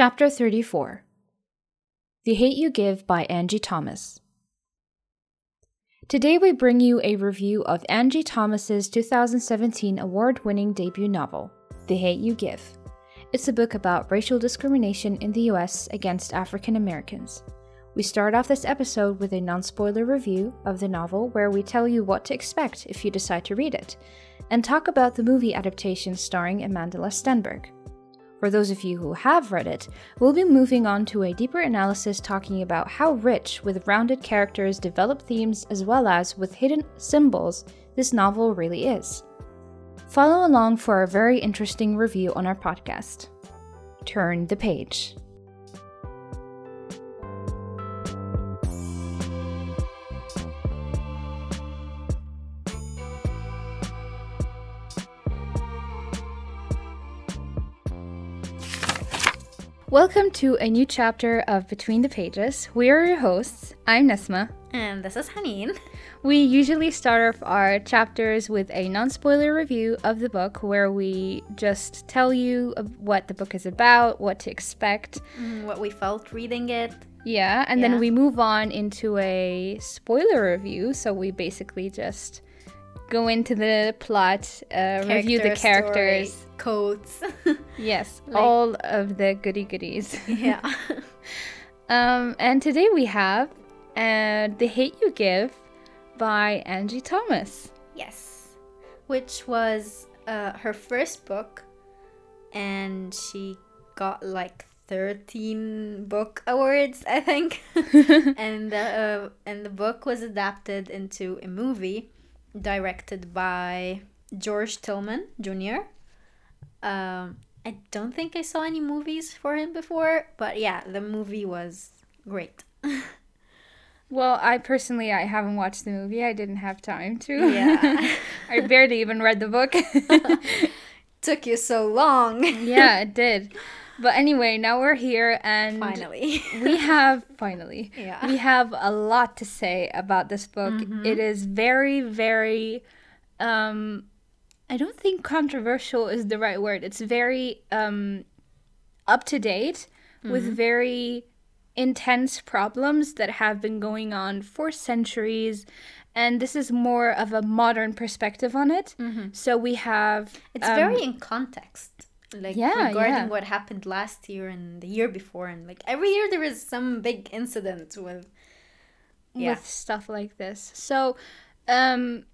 Chapter 34 The Hate You Give by Angie Thomas. Today we bring you a review of Angie Thomas's 2017 award winning debut novel, The Hate You Give. It's a book about racial discrimination in the US against African Americans. We start off this episode with a non spoiler review of the novel where we tell you what to expect if you decide to read it, and talk about the movie adaptation starring Amandla Stenberg. For those of you who have read it, we'll be moving on to a deeper analysis talking about how rich with rounded characters, developed themes, as well as with hidden symbols this novel really is. Follow along for a very interesting review on our podcast. Turn the page. Welcome to a new chapter of Between the Pages. We are your hosts. I'm Nesma. And this is Haneen. We usually start off our chapters with a non spoiler review of the book where we just tell you what the book is about, what to expect, mm, what we felt reading it. Yeah, and yeah. then we move on into a spoiler review. So we basically just go into the plot, uh, review the characters, story, quotes. yes, like, all of the goody goodies. yeah. um, and today we have uh, "The Hate You Give" by Angie Thomas. Yes, which was uh, her first book, and she got like 13 book awards i think and uh, and the book was adapted into a movie directed by George Tillman Jr. Um, I don't think I saw any movies for him before, but yeah, the movie was great. well, I personally I haven't watched the movie. I didn't have time to. Yeah. I barely even read the book. Took you so long. yeah, it did. But anyway, now we're here and finally we have finally. Yeah. We have a lot to say about this book. Mm-hmm. It is very very um I don't think controversial is the right word. It's very um up to date mm-hmm. with very intense problems that have been going on for centuries and this is more of a modern perspective on it. Mm-hmm. So we have It's um, very in context like yeah, regarding yeah. what happened last year and the year before and like every year there is some big incident with yeah. with stuff like this so um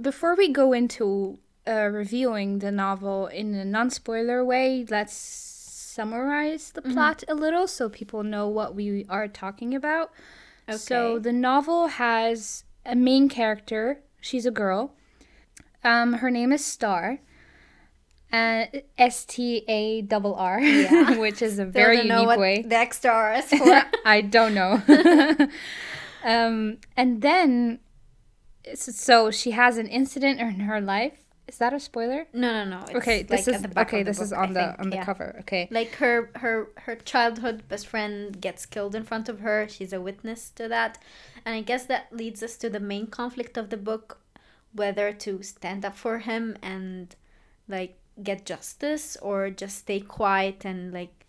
before we go into uh, reviewing the novel in a non-spoiler way let's summarize the mm-hmm. plot a little so people know what we are talking about okay. so the novel has a main character she's a girl um her name is star uh, S T A double R, yeah. which is a very unique way. The extra R is for. I don't know. um, and then, so she has an incident in her life. Is that a spoiler? No, no, no. It's okay, this like is okay. This book, is on I the think, on the yeah. cover. Okay, like her her her childhood best friend gets killed in front of her. She's a witness to that, and I guess that leads us to the main conflict of the book, whether to stand up for him and like get justice or just stay quiet and like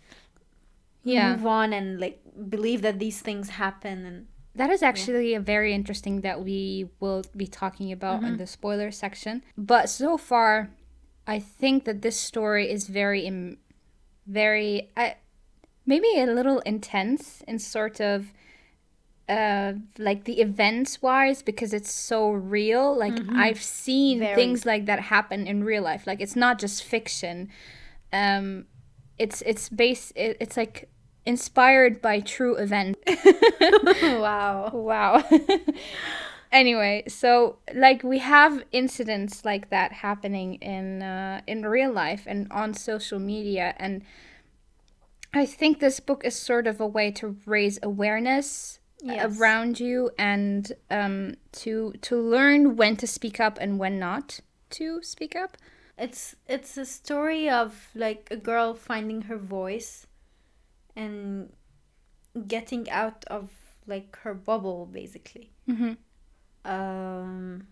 yeah. move on and like believe that these things happen and that is actually yeah. a very interesting that we will be talking about mm-hmm. in the spoiler section but so far i think that this story is very Im- very I, maybe a little intense in sort of uh like the events wise because it's so real like mm-hmm. i've seen Very. things like that happen in real life like it's not just fiction um it's it's base it, it's like inspired by true events wow wow anyway so like we have incidents like that happening in uh, in real life and on social media and i think this book is sort of a way to raise awareness yes. around you and um, to to learn when to speak up and when not to speak up. It's it's a story of like a girl finding her voice and getting out of like her bubble basically. Mm-hmm. Um,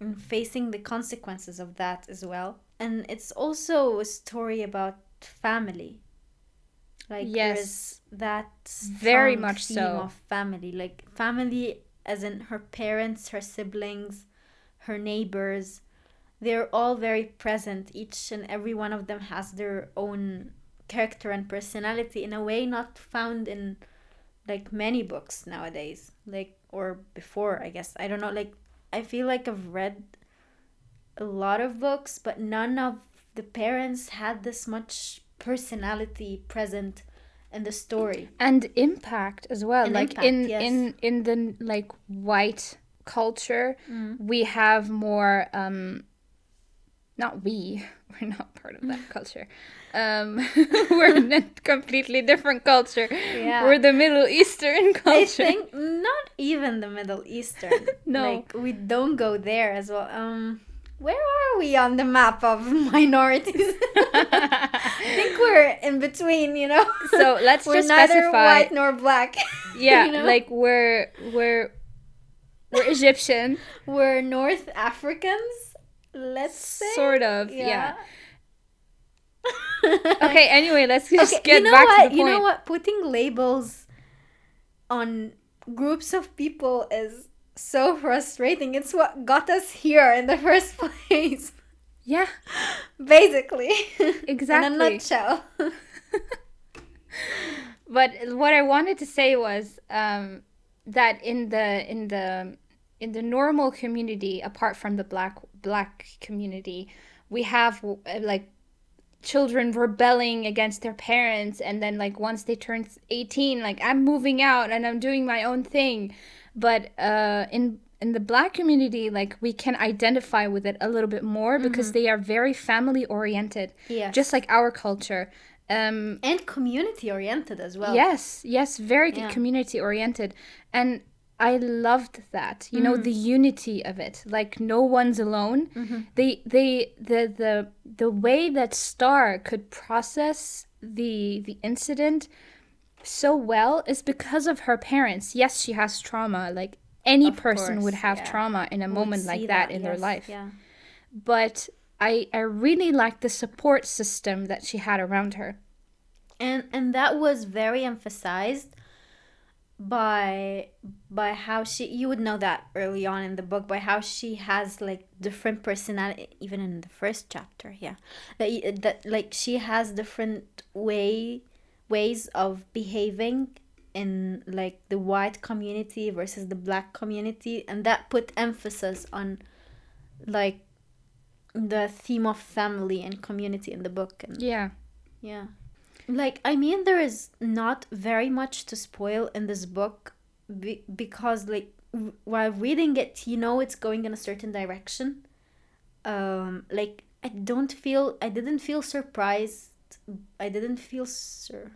and facing the consequences of that as well. And it's also a story about family Like Yes. that Very much theme so. of family, like family as in her parents, her siblings, her neighbors. They're all very present. Each and every one of them has their own character and personality in a way not found in like many books nowadays. Like or before, I guess. I don't know, like I feel like I've read a lot of books, but none of the parents had this much personality present in the story. and impact as well And like impact, in yes. in in the like white culture we have more um not we we're not part of that culture um we're in a completely different culture Yeah. we're the middle eastern culture. I think not even the Middle Eastern. No. Like we don't go there as well. Um where are we on the map of minorities? I think we're in between, you know. so let's we're just neither specify white nor black. yeah you know? like we're we're we're egyptian we're North Africans, let's say. sort of yeah, Yeah. okay anyway let's just Okay, get you know back what? to the point. You know what? Putting labels on groups of people is so frustrating. It's what got us here in the first place. yeah Basically. Exactly. In a nutshell. but what I wanted to say was um, that in the in the in the normal community, apart from the black black community, we have like children rebelling against their parents, and then like once they turn eighteen, like I'm moving out and I'm doing my own thing. But uh, in in the black community, like we can identify with it a little bit more because they are very family oriented, Yes. just like our culture. Um, and community oriented as well. Yes, yes, very Yeah. community oriented. And I loved that. You know, the mm. unity of it. Like no one's alone. Mm-hmm. They they the the the way that Star could process the the incident so well is because of her parents. Yes, she has trauma. Like any Of person would have yeah. trauma in a Would moment like that, in their life Yeah. but I I really liked the support system that she had around her. and and that was very emphasized by by how she you would know that early on in the book by how she has like different personality even in the first chapter yeah that that like she has different way ways of behaving in like the white community versus the black community and that put emphasis on like the theme of family and community in the book and Yeah. yeah. Like, I mean, there is not very much to spoil in this book be- because, like, while reading it, you know it's going in a certain direction. Um, like, I don't feel, I didn't feel surprised. I didn't feel sur.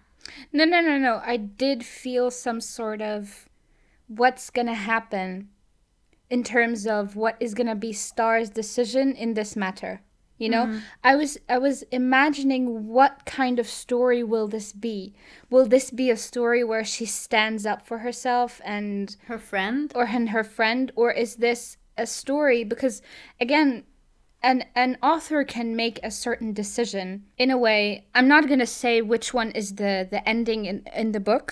No, no, no, no. I did feel some sort of what's gonna happen in terms of what is gonna be Star's decision in this matter. You know, I was I was imagining what kind of story will this be? Will this be a story where she stands up for herself and Her friend? or and her friend or is this a story? Because again an an author can make a certain decision in a way. I'm not going to say which one is the the ending in in the book.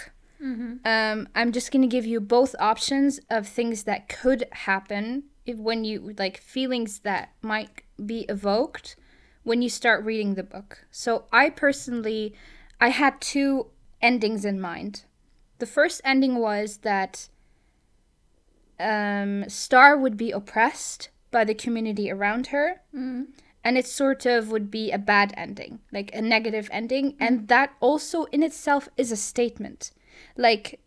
Um i'm just going to give you both options of things that could happen if when you like feelings that might be evoked when you start reading the book. So i personally i had two endings in mind. The first ending was that um, Star would be oppressed by the community around her, and it sort of would be a bad ending, like a negative ending, and that also in itself is a statement. Like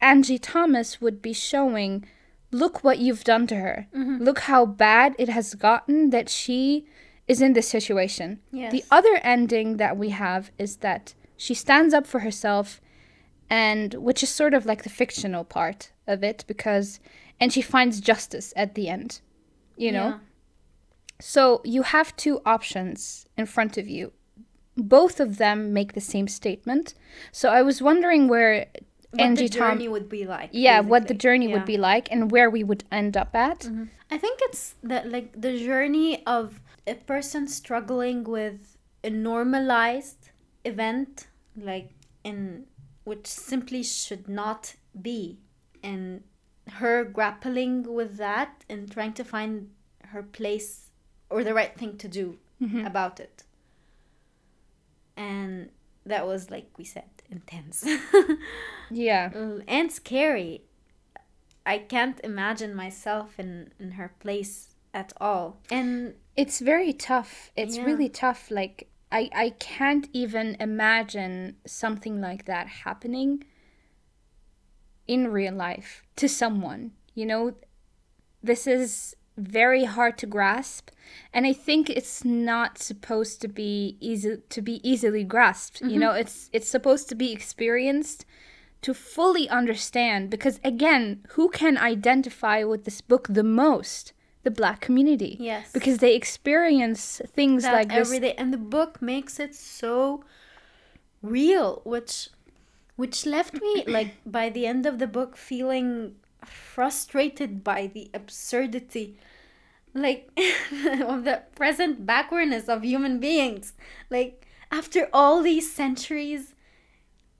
Angie Thomas would be showing, look what you've done to her. Mm-hmm. Look how bad it has gotten that she is in this situation. Yes. The other ending that we have is that she stands up for herself and which is sort of like the fictional part of it because and she finds justice at the end you know Yeah. so you have two options in front of you both of them make the same statement so i was wondering where What angie the tom journey would be like. yeah what the journey Yeah. would be like and where we would end up at I think it's the like the journey of a person struggling with a normalized event like in which simply should not be and her grappling with that and trying to find her place or the right thing to do Mhm. about it and that was like we said intense Yeah. Mm, and scary i can't imagine myself in in her place at all and It's very tough. It's Yeah. really tough. Like I I can't even imagine something like that happening in real life to someone. You know, this is very hard to grasp and I think it's not supposed to be easy to be easily grasped. You mm-hmm. know, it's it's supposed to be experienced to fully understand because again, who can identify with this book the most? The black community yes because they experience things that like this every day and the book makes it so real which which left me like by the end of the book feeling frustrated by the absurdity like of the present backwardness of human beings like after all these centuries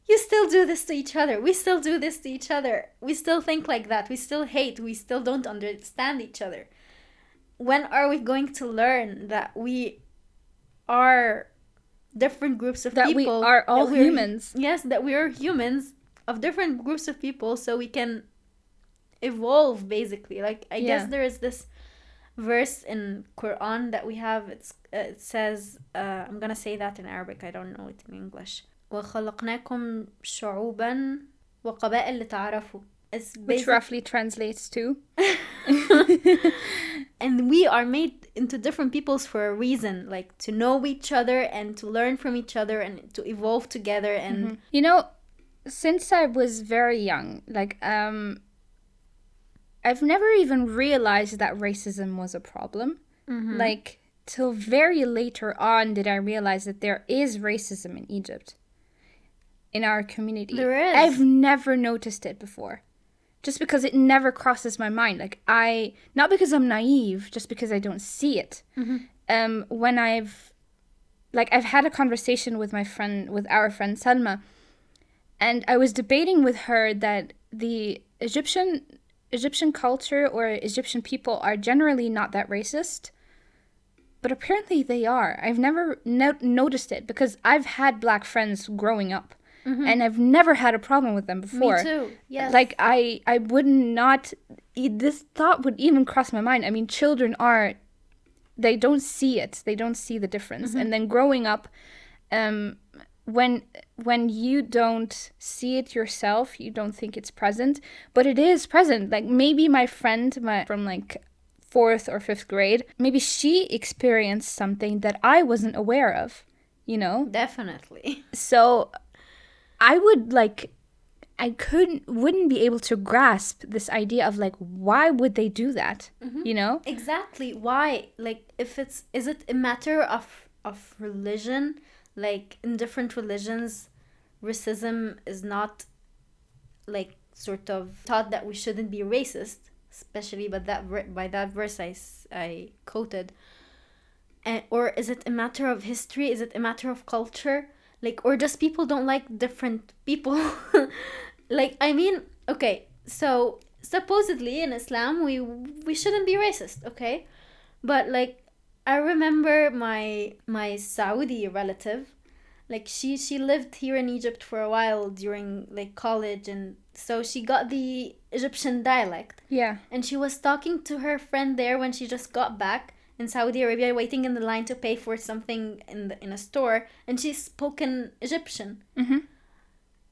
you still do this to each other we still do this to each other we still think like that we still hate we still don't understand each other when are we going to learn that we are different groups of people? that we are all humans. yes that we are humans of different groups of people so we can evolve basically like i Yeah. guess there is this verse in quran that we have it's uh, it says uh, i'm gonna say that in arabic i don't know it in english وخلقناكم شعوبا وقبائل لتعارفوا it's Which basic- roughly translates to and we are made into different peoples for a reason like to know each other and to learn from each other and to evolve together and You know, since I was very young, like um I've never even realized that racism was a problem. Mm-hmm. Like till very later on did I realize that there is racism in Egypt. In our community. There is. I've never noticed it before. Just because it never crosses my mind. Like I not because I'm naive, just because I don't see it. Um when I've like I've had a conversation with my friend with our friend Salma and I was debating with her that the Egyptian Egyptian culture or Egyptian people are generally not that racist, but apparently they are. I've never no- noticed it because I've had black friends growing up, and I've never had a problem with them before. me too yes Like I, I would not. This thought would even cross my mind. I mean, children are, they don't see it. They don't see the difference. And then growing up, um, when when you don't see it yourself, you don't think it's present, but it is present. Like maybe my friend, my from like fourth or fifth grade, maybe she experienced something that I wasn't aware of. You know, definitely so I would like I couldn't wouldn't be able to grasp this idea of like why would they do that? Mm-hmm. You know? exactly why like if it's is it a matter of of religion like in different religions racism is not like sort of taught that we shouldn't be racist especially by that by that verse I, I quoted. And, or is it a matter of history? Is it a matter of culture? Like or just people don't like different people. Like i mean okay so supposedly in islam we we shouldn't be racist okay? But like i remember my my saudi relative like she she lived here in egypt for a while during like college and so she got the egyptian dialect Yeah. and she was talking to her friend there when she just got back in Saudi Arabia, waiting in the line to pay for something in the, in a store, and she spoke in Egyptian. Mhm.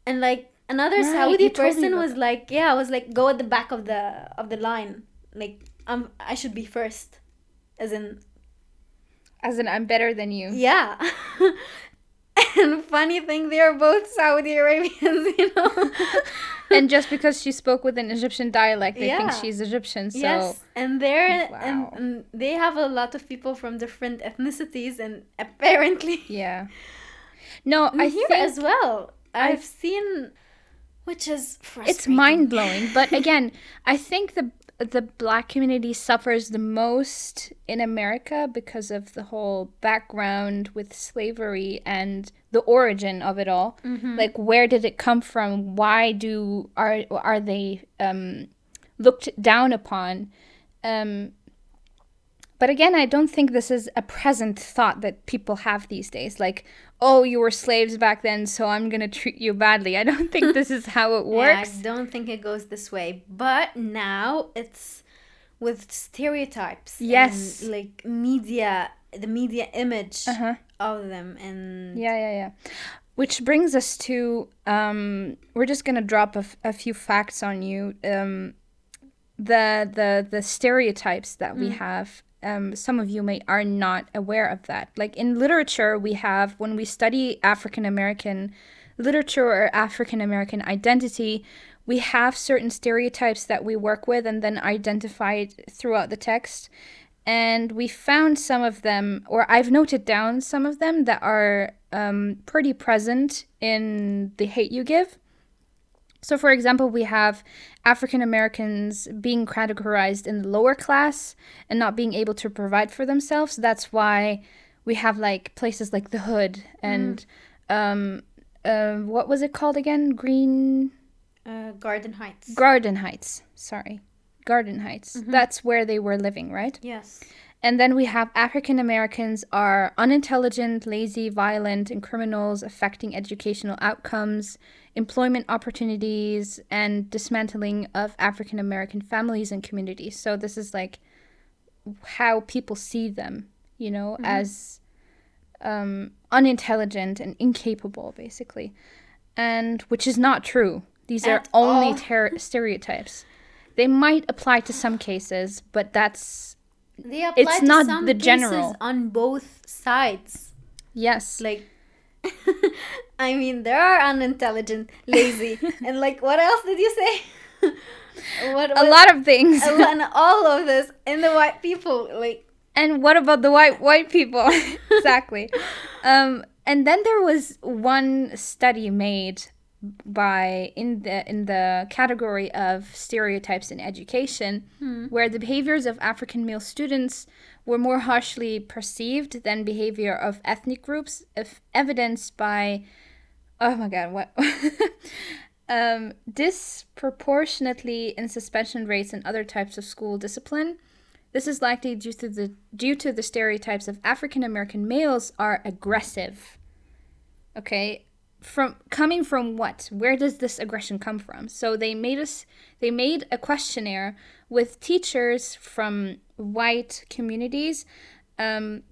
And like another Right, Saudi you told me person was like, "Yeah, I was like, go at the back of the of the line, like um, I should be first, as in As in I'm better than you. yeah." and funny thing, they are both Saudi Arabians, you know. and just because she spoke with an Egyptian dialect, they think she's Egyptian. So Yes, and there Wow. and, and they have a lot of people from different ethnicities, and apparently yeah. No, I here think as well. I've seen, which is frustrating. it's mind blowing. But again, I think the the black community suffers the most in America because of the whole background with slavery and the origin of it all. Mm-hmm. Like where did it come from? Why do are are they um, looked down upon? Um, but again, I don't think this is a present thought that people have these days. Like, oh, you were slaves back then, so I'm gonna treat you badly. I don't think this is how it works. Yeah, I don't think it goes this way. But now it's with stereotypes. Yes. And, like media, the media image Uh-huh. of them, and Yeah, yeah, yeah. Which brings us to um, we're just gonna drop a, f- a few facts on you. Um, the the the stereotypes that we have. Um, some of you may are not aware of that. Like in literature, we have when we study African American literature or African American identity, we have certain stereotypes that we work with and then identified throughout the text and we found some of them, or I've noted down some of them that are um, pretty present in the hate you give. So, for example, we have African Americans being categorized in the lower class and not being able to provide for themselves. That's why we have like places like the Hood and um, uh, what was it called again? Green uh, Garden Heights. Garden Heights. Sorry, Garden Heights. That's where they were living, right? yes. And then we have African Americans are unintelligent, lazy, violent, and criminals affecting educational outcomes, employment opportunities, and dismantling of African American families and communities. So this is like how people see them, you know, as um, unintelligent and incapable, basically, and which is not true. These are only ter- stereotypes. They might apply to some cases, but that's They apply It's to not some the general. on both sides. yes. Like, I mean, there are unintelligent, lazy, and like, what else did you say? what, a lot of things. and all of this in the white people, like, and what about the white white people? exactly. Um, and then there was one study made by in the in the category of stereotypes in education where the behaviors of African male students were more harshly perceived than behavior of ethnic groups if evidenced by oh my god what? Um, disproportionately in suspension rates and other types of school discipline. This is likely due to the due to the stereotypes of African American males are aggressive. Okay, from coming from what? Where does this aggression come from? So they made us they made a questionnaire with teachers from white communities. Um,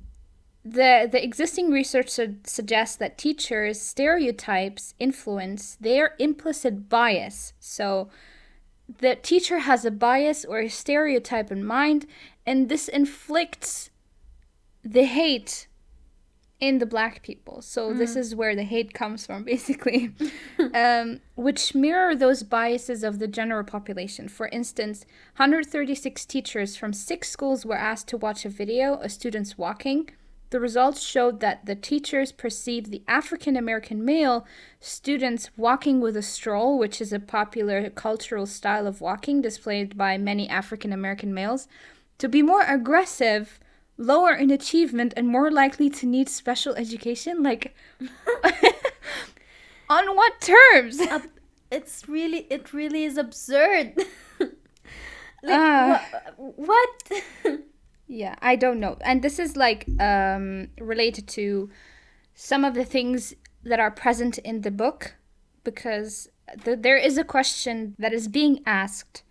the the existing research su- suggests that teachers' stereotypes influence their implicit bias. So the teacher has a bias or a stereotype in mind, and this inflicts the hate in the black people. So this is where the hate comes from, basically, um, which mirror those biases of the general population. For instance, 136 teachers from six schools were asked to watch a video of students walking. The results showed that the teachers perceived the African American male students walking with a stroll, which is a popular cultural style of walking displayed by many African American males, to be more aggressive, lower in achievement, and more likely to need special education. Like, on what terms? ab- it's really, it really is absurd. like, Ah. wha- what? Yeah, I don't know. And this is like um related to some of the things that are present in the book because th- there is a question that is being asked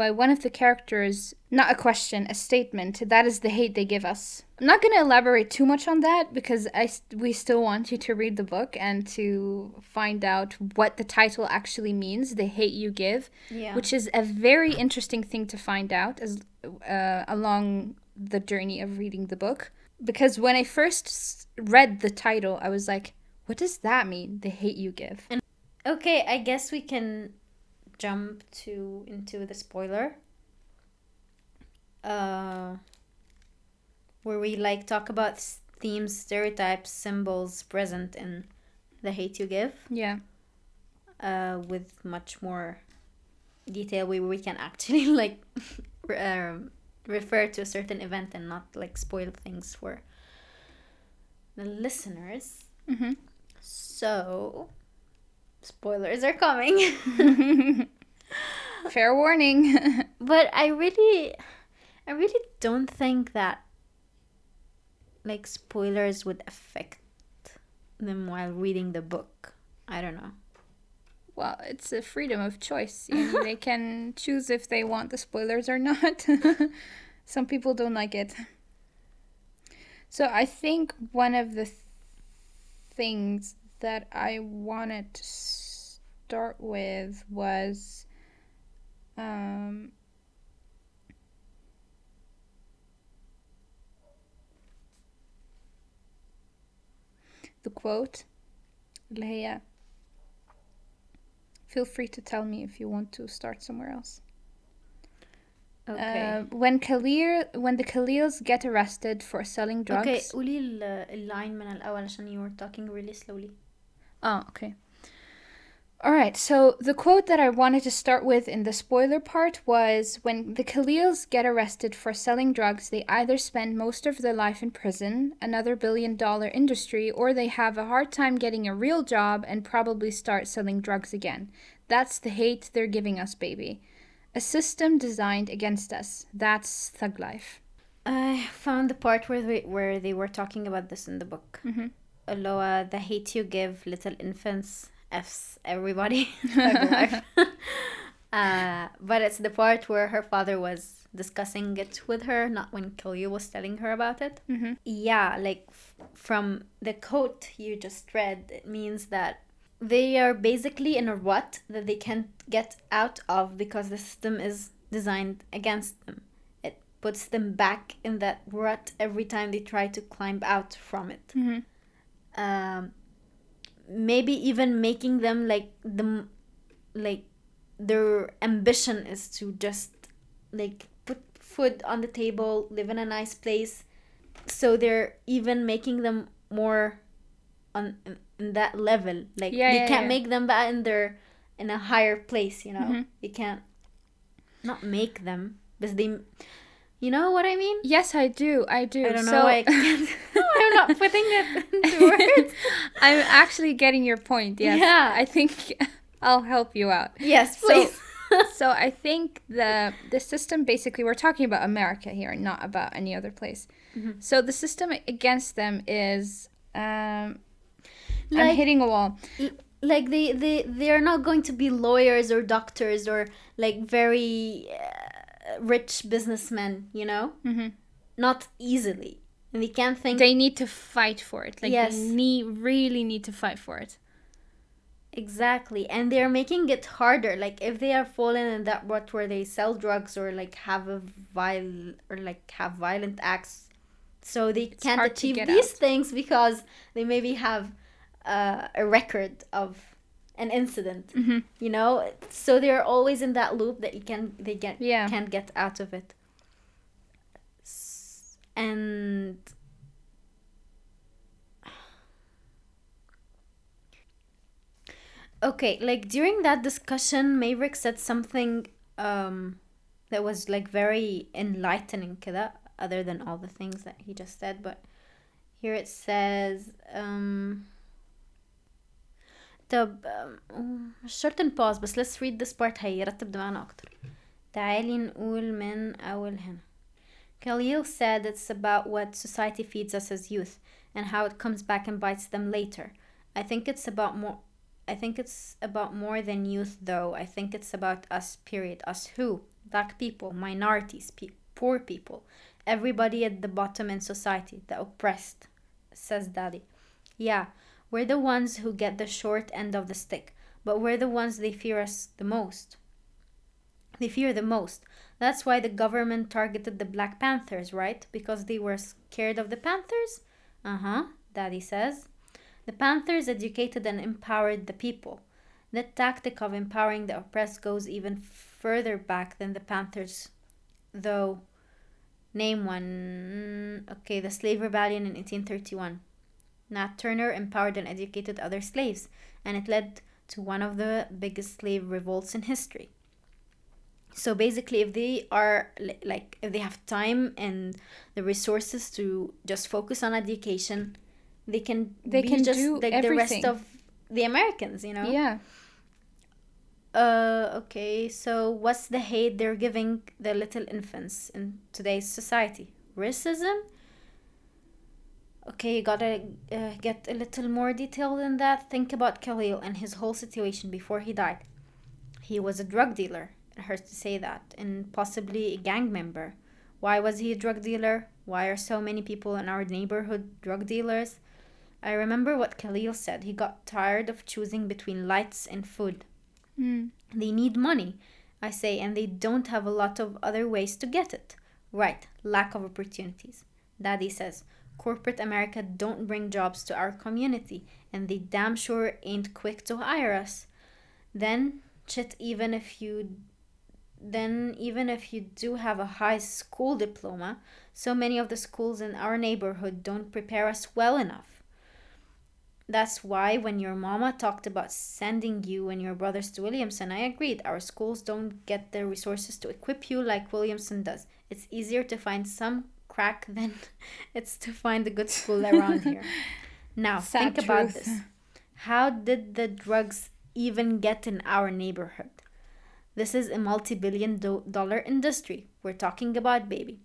by one of the characters, not a question, a statement. That is the hate they give us. I'm not going to elaborate too much on that because I we still want you to read the book and to find out what the title actually means, the hate you give yeah. which is a very interesting thing to find out as uh, along the journey of reading the book. Because when I first read the title, I was like, "What does that mean? The hate you give?" Okay, I guess we can jump to into the spoiler. Uh, where we like talk about themes, stereotypes, symbols present in the hate you give. Yeah, Uh, with much more detail, where we can actually like um, refer to a certain event and not like spoil things for the listeners. hmm So, spoilers are coming. Fair warning. but I really, I really don't think that like spoilers would affect them while reading the book. I don't know. Well, it's a freedom of choice. You know, they can choose if they want the spoilers or not. Some people don't like it. So I think one of the th- things that I wanted to start with was um, the quote اللي هي feel free to tell me if you want to start somewhere else. Okay. Uh, when Khalil, when the Khalils get arrested for selling drugs. okay, قولي ال- اللاين من الأول عشان you were talking really slowly. Oh, okay. All right. So the quote that I wanted to start with in the spoiler part was when the Khalils get arrested for selling drugs, they either spend most of their life in prison, another billion dollar industry, or they have a hard time getting a real job and probably start selling drugs again. That's the hate they're giving us, baby. A system designed against us. That's thug life. I found the part where they, where they were talking about this in the book. Mhm. Aloha, the hate you give little infants F's everybody. Uh, but it's the part where her father was discussing it with her, not when Khalil was telling her about it. Mhm. Yeah, like f- from the quote you just read, it means that they are basically in a rut that they can't get out of because the system is designed against them. It puts them back in that rut every time they try to climb out from it. Mhm. Um, maybe even making them like the like their ambition is to just like put food on the table, live in a nice place. So they're even making them more on in, that level. Like Yeah, they yeah, can't yeah. make them back in their in a higher place. You know, Mhm. you can't not make them, but they. You know what I mean? Yes, I do. I do. I don't know so, why I. I'm not putting it into words. I'm actually getting your point. Yes. Yeah. I think I'll help you out. Yes, So- please. so I think the the system basically we're talking about America here, and not about any other place. Mhm. So the system against them is um I'm hitting a wall. like they they they are not going to be lawyers or doctors or like very uh, rich businessmen you know Mhm. not easily and they can't think They need to fight for it. Like Yes. they need really need to fight for it. exactly and they're making it harder like if they are fallen in that rut where they sell drugs or like have a vile or like have violent acts so they It's can't achieve these out. things because they maybe have uh, a record of an incident Mhm. you know so they're always in that loop that you can they get Yeah. can't get out of it S- and okay like during that discussion maverick said something um that was like very enlightening كده other than all the things that he just said but here it says um طب أم، مش شرط نباز بس let's read this part هيرتب دماغنا أكتر تعالي نقول من أول هنا Khalil said it's about what society feeds us as youth and how it comes back and bites them later. I think it's about more I think it's about more than youth though. I think it's about us period. Us who? Black people, minorities, pe- poor people, everybody at the bottom in society, the oppressed, says Daddy. Yeah, we're the ones who get the short end of the stick, but we're the ones they fear us the most. They fear the most. That's why the government targeted the Black Panthers, right? Because they were scared of the Panthers? Uh huh, Daddy says. The Panthers educated and empowered the people. That tactic of empowering the oppressed goes even further back than the Panthers, though. Name one. Okay, the Slave Rebellion in 1831. Nat Turner empowered and educated other slaves, and it led to one of the biggest slave revolts in history. So basically, if they are like, if they have time and the resources to just focus on education, they can They be can just do like the rest of the Americans, you know? Yeah. Uh, okay, so what's the hate they're giving the little infants in today's society? Racism? Okay, you gotta uh, get a little more detailed than that. Think about Khalil and his whole situation before he died. He was a drug dealer, it hurts to say that, and possibly a gang member. Why was he a drug dealer? Why are so many people in our neighborhood drug dealers? I remember what Khalil said. He got tired of choosing between lights and food. Mm. They need money, I say, and they don't have a lot of other ways to get it. Right, lack of opportunities. Daddy says, corporate America don't bring jobs to our community, and they damn sure ain't quick to hire us. Then, chit, even if you then even if you do have a high school diploma, so many of the schools in our neighborhood don't prepare us well enough. That's why when your mama talked about sending you and your brothers to Williamson, I agreed. Our schools don't get the resources to equip you like Williamson does. It's easier to find some crack than it's to find a good school around here. Now, Sad think about this. How did the drugs even get in our neighborhood? This is a multi billion do- dollar industry. We're talking about, baby.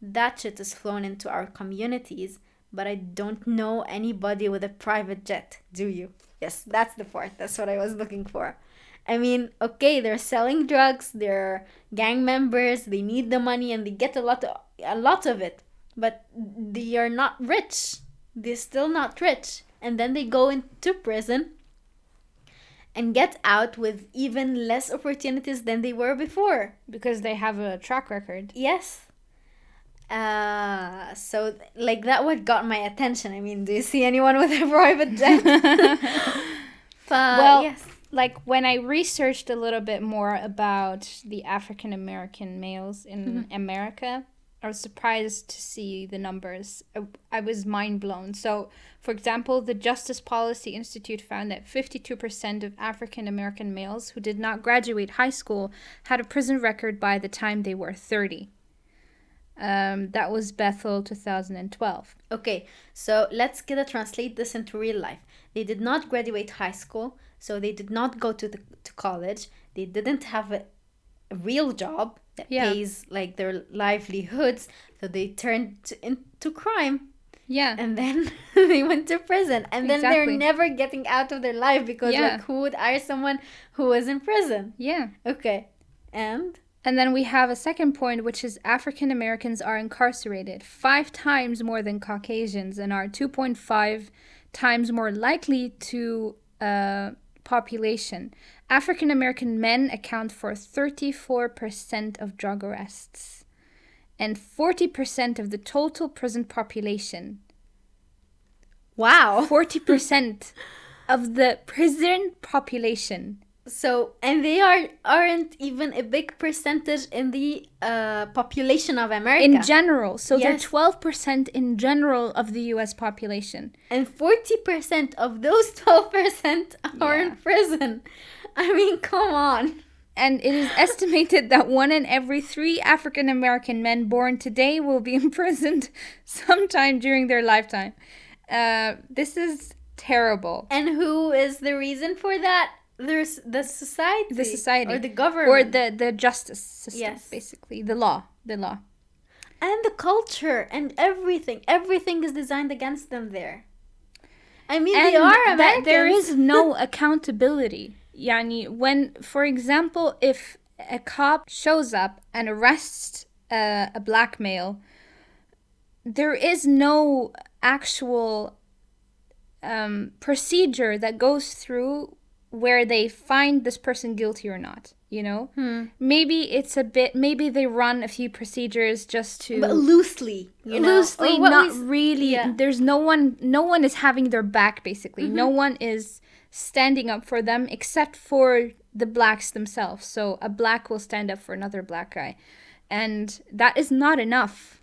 That shit is flown into our communities, but I don't know anybody with a private jet, do you? Yes, that's the part. That's what I was looking for. I mean, okay, they're selling drugs, they're gang members, they need the money and they get a lot of, a lot of it, but they are not rich. They're still not rich. And then they go into prison and get out with even less opportunities than they were before. Because they have a track record. Yes. Uh, so th- like that what got my attention. I mean, do you see anyone with a private jet? but Well, yes. Like when I researched a little bit more about the African American males in America, I was surprised to see the numbers. I, I was mind blown. So, for example, the Justice Policy Institute found that 52% of African American males who did not graduate high school had a prison record by the time they were 30. Um, that was Bethel 2012. Okay, so let's get to translate this into real life. They did not graduate high school, so they did not go to the to college. They didn't have a, a real job that Yeah. pays like their livelihoods, so they turned to, into crime. Yeah. and then they went to prison and then they're never getting out of their life because Yeah. like who would hire someone who was in prison Yeah. okay and And then we have a second point, which is African Americans are incarcerated five times more than Caucasians and are 2.5 times more likely to uh, population. African American men account for 34% of drug arrests and 40% of the total prison population. wow 40% of the prison population. So and they are aren't even a big percentage in the uh, population of america In general, so Yes. they're 12% in general of the US population. and 40% of those 12% are in prison i mean come on And it is estimated that one in every three African American men born today will be imprisoned sometime during their lifetime. Uh, this is terrible. and who is the reason for that there's the society The society. or the government Or the, the justice system, Yes. basically. The law. The law. and the culture and everything everything is designed against them there i mean and they are Americans. there is no accountability. Yani, when, for example, if a cop shows up and arrests uh, a black male, there is no actual um, procedure that goes through where they find this person guilty or not. You know, Hmm. maybe it's a bit. Maybe they run a few procedures just to but loosely you know loosely not we really yeah. Mm-hmm. there's no one no one is having their back basically no one is standing up for them except for the blacks themselves so a black will stand up for another black guy and that is not enough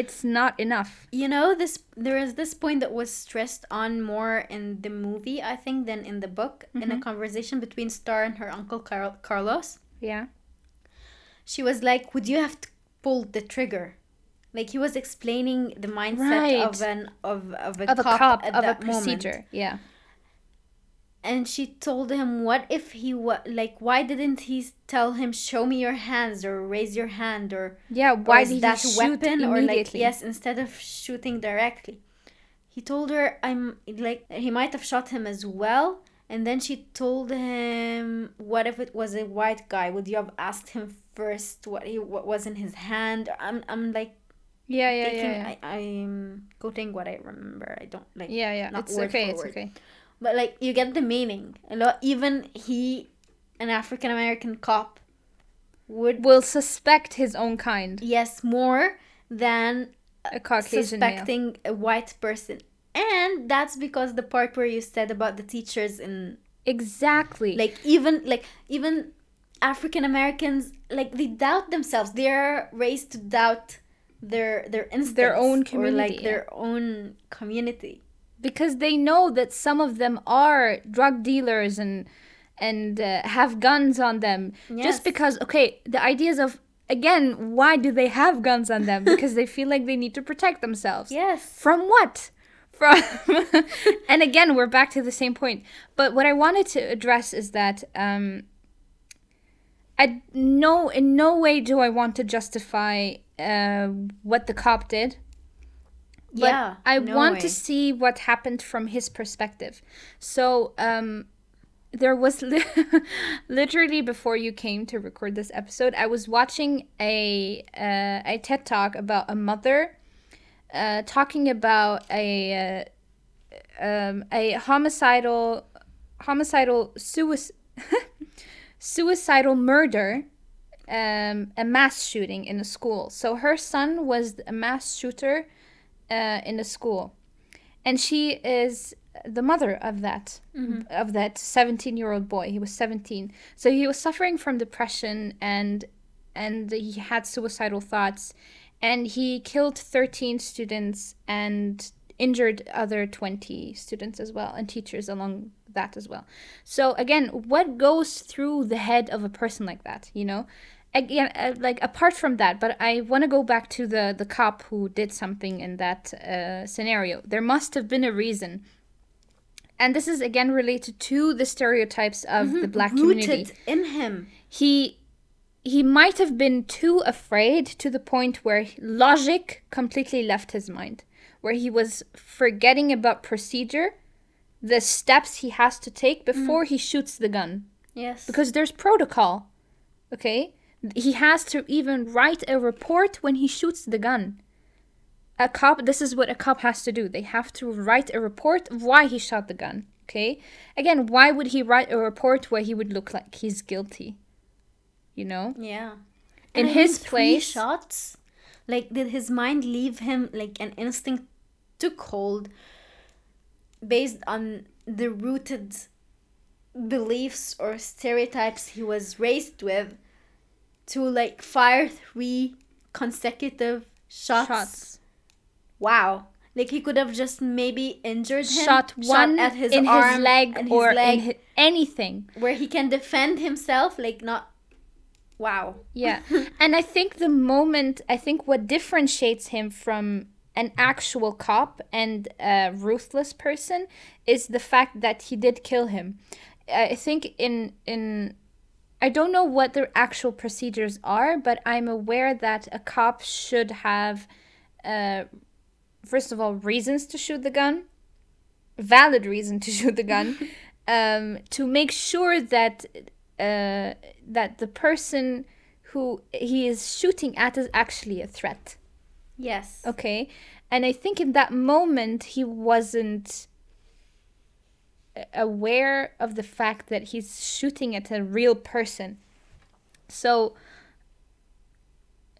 it's not enough you know this there is this point that was stressed on more in the movie i think than in the book in Mm-hmm. a conversation between star and her uncle Car- carlos yeah she was like would you have pulled the trigger like he was explaining the mindset of an of of a of a cop, cop at of a that moment. procedure. Yeah. And she told him what if he wa- like why didn't he tell him show me your hands or raise your hand or Yeah. or Why is did that he shoot weapon or like immediately? yes instead of shooting directly he told her i'm like he might have shot him as well and then she told him what if it was a white guy would you have asked him first what he what was in his hand i'm i'm like Yeah. Yeah. taking Yeah. Yeah. I, i'm quoting what i remember i don't like yeah, yeah. not It's okay. It's okay. But like you get the meaning a lot even he an african american cop would Will suspect his own kind. yes more than A Caucasian male. suspecting a white person and that's because the part where you said about the teachers in Exactly. like even like even african americans like they doubt themselves they're raised to doubt their their instincts own or community, like their own community because they know that some of them are drug dealers and and uh, have guns on them Yes. just because okay the ideas of again why do they have guns on them? Because they feel like they need to protect themselves. Yes. From what? From and again we're back to the same point. But what i wanted to address is that um i no in no way do i want to justify uh what the cop did but yeah I no want way. to see what happened from his perspective. So, um, there was li- literally before you came to record this episode, I was watching a uh, a TED talk about a mother uh, talking about a uh, um, a homicidal homicidal suicide suicidal murder um, a mass shooting in a school. So her son was a mass shooter uh, in a school, and she is the mother of that of that 17 year old boy. He was 17, so he was suffering from depression and and he had suicidal thoughts, and he killed 13 students and injured other 20 students as well and teachers along that as well. So again, what goes through the head of a person like that, you know? Again, uh, like apart from that, but I want to go back to the the cop who did something in that uh, scenario. There must have been a reason. And this is again related to the stereotypes of the black community. rooted in him. He he might have been too afraid to the point where logic completely left his mind where he was forgetting about procedure the steps he has to take before he shoots the gun. Yes. Because there's protocol okay he has to even write a report when he shoots the gun. A cop this is what a cop has to do. They have to write a report of why he shot the gun okay? Again why would he write a report where he would look like he's guilty you know? Yeah. In And his place- shots. Like, did his mind leave him like an instinct took hold based on the rooted beliefs or stereotypes he was raised with to like fire three consecutive shots? shots Wow. Like he could have just maybe injured him. shot one at his in arm his leg and his or leg in hi- anything where he can defend himself. Like not. Wow. Yeah. and I think the moment, I think what differentiates him from an actual cop and a ruthless person is the fact that he did kill him. I think in in I don't know what the actual procedures are, but I'm aware that a cop should have uh first of all reasons to shoot the gun, valid reason to shoot the gun, um to make sure that uh that the person who he is shooting at is actually a threat. Yes. Okay. And I think in that moment he wasn't aware of the fact that he's shooting at a real person. So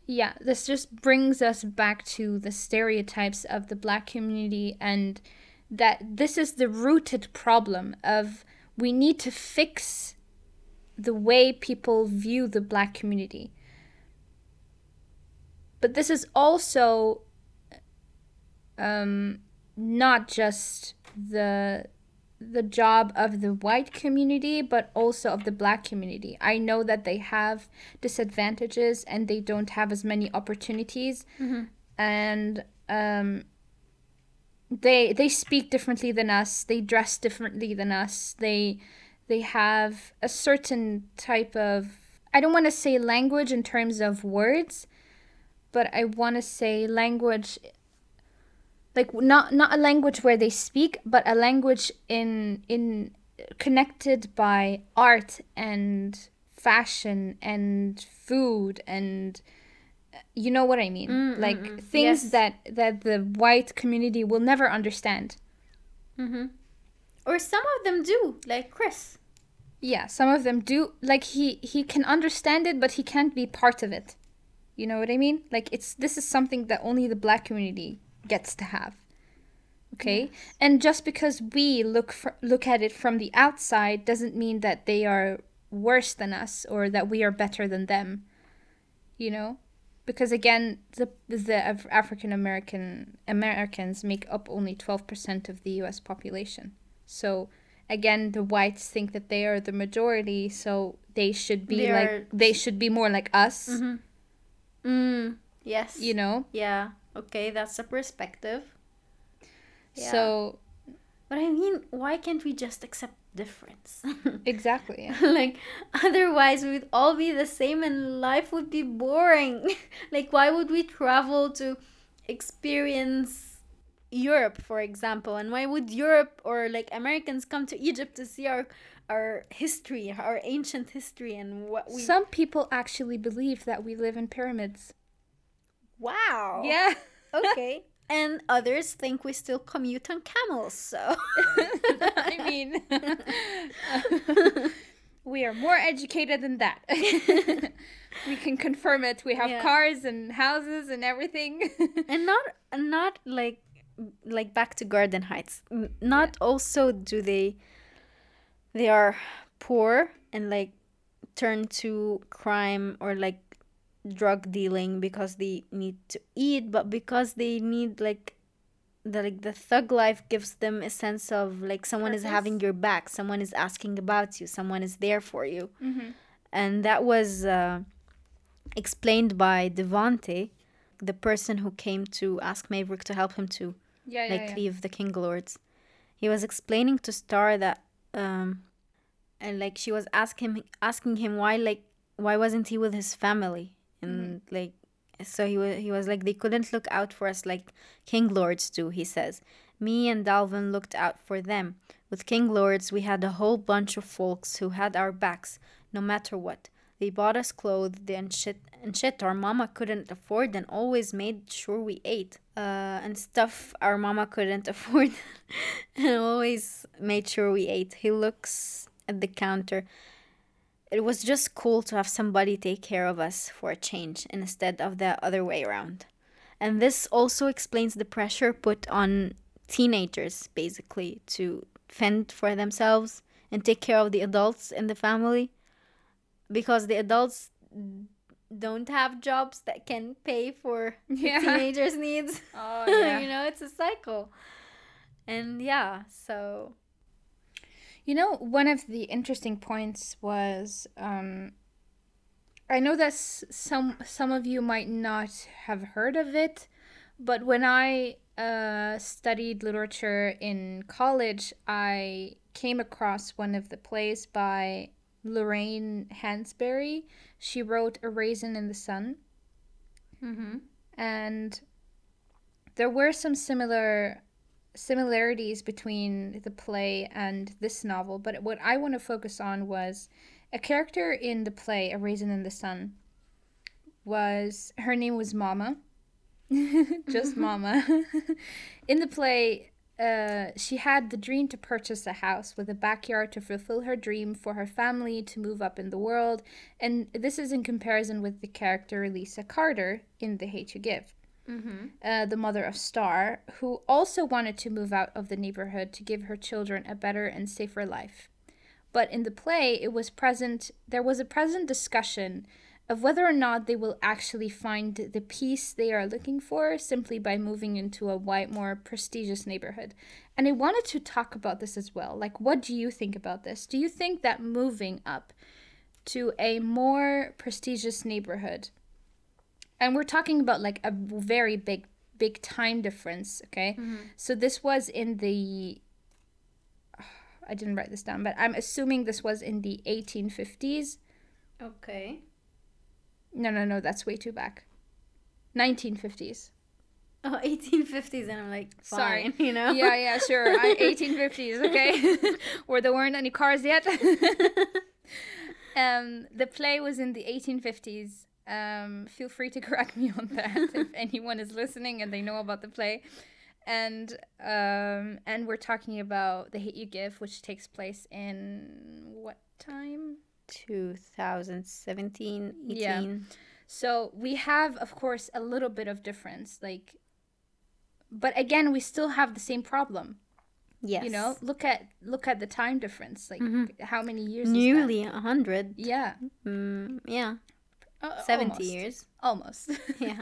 yeah, this just brings us back to the stereotypes of the black community and that this is the rooted problem of we need to fix the way people view the black community. But this is also um, not just the the job of the white community but also of the black community i know that they have disadvantages and they don't have as many opportunities and um, they they speak differently than us. They dress differently than us. They they have a certain type of I don't want to say language in terms of words, but I want to say language like not not a language where they speak, but a language in in connected by art and fashion and food and you know what I mean? Mm, like mm, mm. things Yes. that that the white community will never understand. Mm-hmm. Or some of them do, like Chris. Yeah, some of them do. Like he he can understand it, but he can't be part of it. You know what I mean? Like it's this is something that only the black community gets to have. Okay, and just because we look fr- look at it from the outside doesn't mean that they are worse than us or that we are better than them. You know, because again, the the Af- African American Americans make up only twelve percent of the U.S. population. So again, the whites think that they are the majority, so they should be They like are- they should be more like us. Mm-hmm. Mm, yes. You know, Yeah. Okay, that's a perspective. Yeah. so But I mean, why can't we just accept difference? exactly. like, otherwise, we'd all be the same and life would be boring. like, why would we travel to experience Europe, for example? And why would Europe or like Americans come to Egypt to see our our history, our ancient history, and what we. Some people actually believe that we live in pyramids. Wow. Yeah. Okay. and others think we still commute on camels. So. I mean, we are more educated than that. we can confirm it. We have Yeah. cars and houses and everything. and not not like like back to garden heights not also do they they are poor and like turn to crime or like drug dealing because they need to eat but because they need like the like the thug life gives them a sense of like someone is having your back someone is asking about you someone is there for you mm-hmm. and that was uh, explained by Devante, the person who came to ask Maverick to help him to Yeah, yeah, like yeah. leave the King Lords. He was explaining to Star that, um, and like she was asking asking him why like why wasn't he with his family and like so he was he was like they couldn't look out for us like King Lords do. He says. Me and Dalvin looked out for them. With King Lords, we had a whole bunch of folks who had our backs, no matter what. They bought us clothes and shit and shit our mama couldn't afford and always made sure we ate. Uh, and stuff our mama couldn't afford and always made sure we ate. He looks at the counter. It was just cool to have somebody take care of us for a change instead of the other way around. And this also explains the pressure put on teenagers basically to fend for themselves and take care of the adults in the family because the adults don't have jobs that can pay for Yeah. teenagers' needs. Oh yeah. you know, it's a cycle. And yeah, so You know, one of the interesting points was um, I know that some some of you might not have heard of it, but when I uh, studied literature in college, I came across one of the plays by Lorraine Hansberry. She wrote A Raisin in the Sun, mm-hmm. and there were some similar similarities between the play and this novel, but what I want to focus on was a character in the play, A Raisin in the Sun, was her name was Mama. Just Mama. in the play, uh, she had the dream to purchase a house with a backyard to fulfill her dream for her family to move up in the world, and this is in comparison with the character Lisa Carter in The Hate You Give Mm-hmm. uh, the mother of Star, who also wanted to move out of the neighborhood to give her children a better and safer life. But in the play, it was present. There was a present discussion of whether or not they will actually find the peace they are looking for simply by moving into a white, more prestigious neighborhood. And I wanted to talk about this as well. Like, what do you think about this? Do you think that moving up to a more prestigious neighborhood and we're talking about like a very big big time difference okay? So this was in the i didn't write this down but i'm assuming this was in the 1850s Okay. no no no that's way too back. 1950s Oh, 1850s, and I'm like, Sorry. you know? yeah yeah sure. I, 1850s okay? Where there weren't any cars yet. Um the play was in the 1850s um feel free to correct me on that if anyone is listening and they know about the play and um and we're talking about the hate you give which takes place in what time 2017, 18. Yeah. so we have of course a little bit of difference like but again we still have the same problem Yes. you know look at look at the time difference like Mhm. how many years? Nearly a 100. yeah Mm, yeah. Uh, 70 almost. years. almost Yeah.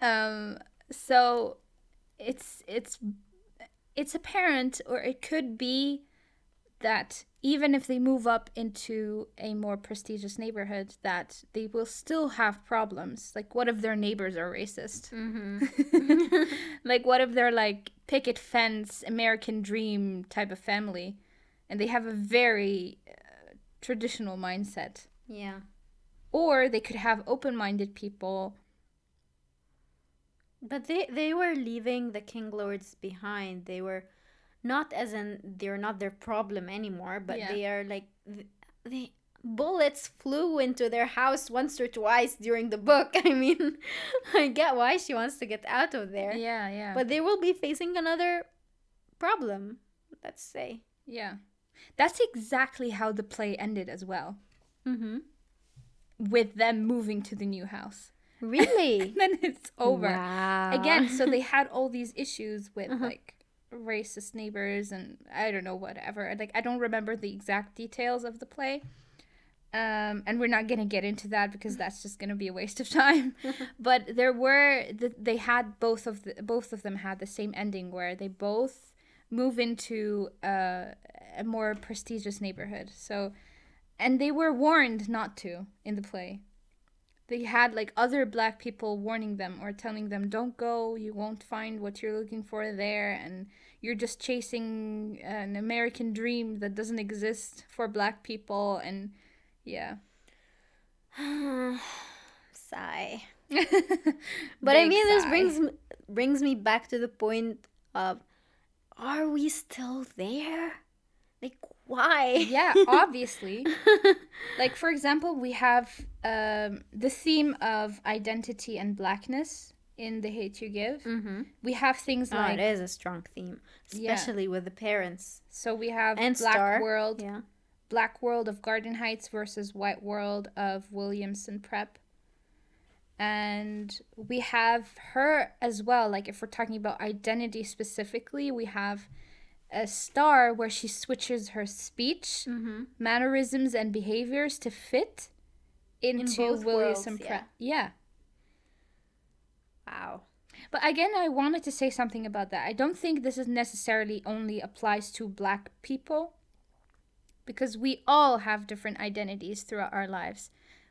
um so it's it's it's apparent or it could be that even if they move up into a more prestigious neighborhood that they will still have problems like what if their neighbors are racist mm-hmm. like what if they're like picket fence american dream type of family and they have a very uh, traditional mindset yeah. Or they could have open-minded people But they they were leaving the king lords behind. They were not as in they're not their problem anymore, but Yeah. they are like th- they bullets flew into their house once or twice during the book. I mean, I get why she wants to get out of there. yeah yeah But they will be facing another problem, let's say. Yeah. That's exactly how the play ended as well, Mhm. With them moving to the new house. Really? Then it's over. Wow. Again, so they had all these issues with Uh-huh. like racist neighbors and I don't know whatever. Like I don't remember the exact details of the play. Um, and we're not gonna get into that because that's just gonna be a waste of time. but there were th- they had both of the both of them had the same ending where they both move into uh, a more prestigious neighborhood. So, and they were warned not to in the play. They had like other black people warning them or telling them, "Don't go. You won't find what you're looking for there, and you're just chasing an American dream that doesn't exist for black people." And yeah, Sigh. But I mean, this brings brings me back to the point of, are we still there? Like, why? yeah, obviously. like for example, we have um, the theme of identity and blackness in the hate you give. mm-hmm. We have things Oh, like it is a strong theme, Yeah. especially with the parents. so we have And Black Star, World, Yeah. Black World of Garden Heights versus White World of Williamson Prep. And we have her as well. Like, if we're talking about identity specifically, we have a star where she switches her speech, Mm-hmm. mannerisms, and behaviors to fit into worlds, Prep. Yeah. Wow. But again, I wanted to say something about that. I don't think this is necessarily only applies to black people because we all have different identities throughout our lives.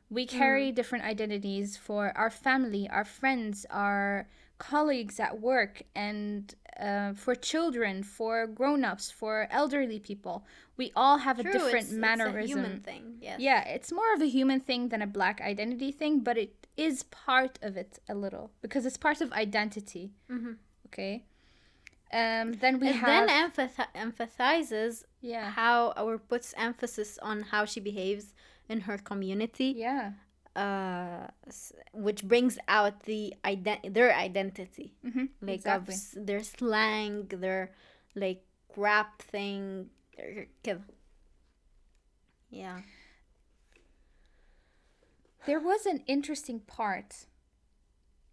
We carry different identities for our family, our friends, our colleagues at work, and uh, for children, for grown ups, for elderly people. We all have a different it's, mannerism. It's a human thing. Yes. Yeah, it's more of a human thing than a black identity thing, but it is part of it a little because it's part of identity. Mhm. Okay. Um. Then we It have. then emphathi- emphasizes yeah. how or puts emphasis on how she behaves in her community, Yeah uh, s- which brings out the ident- their identity. Mm-hmm. like exactly. of s- their slang, their like rap thing. their- كده. Yeah. There was an interesting part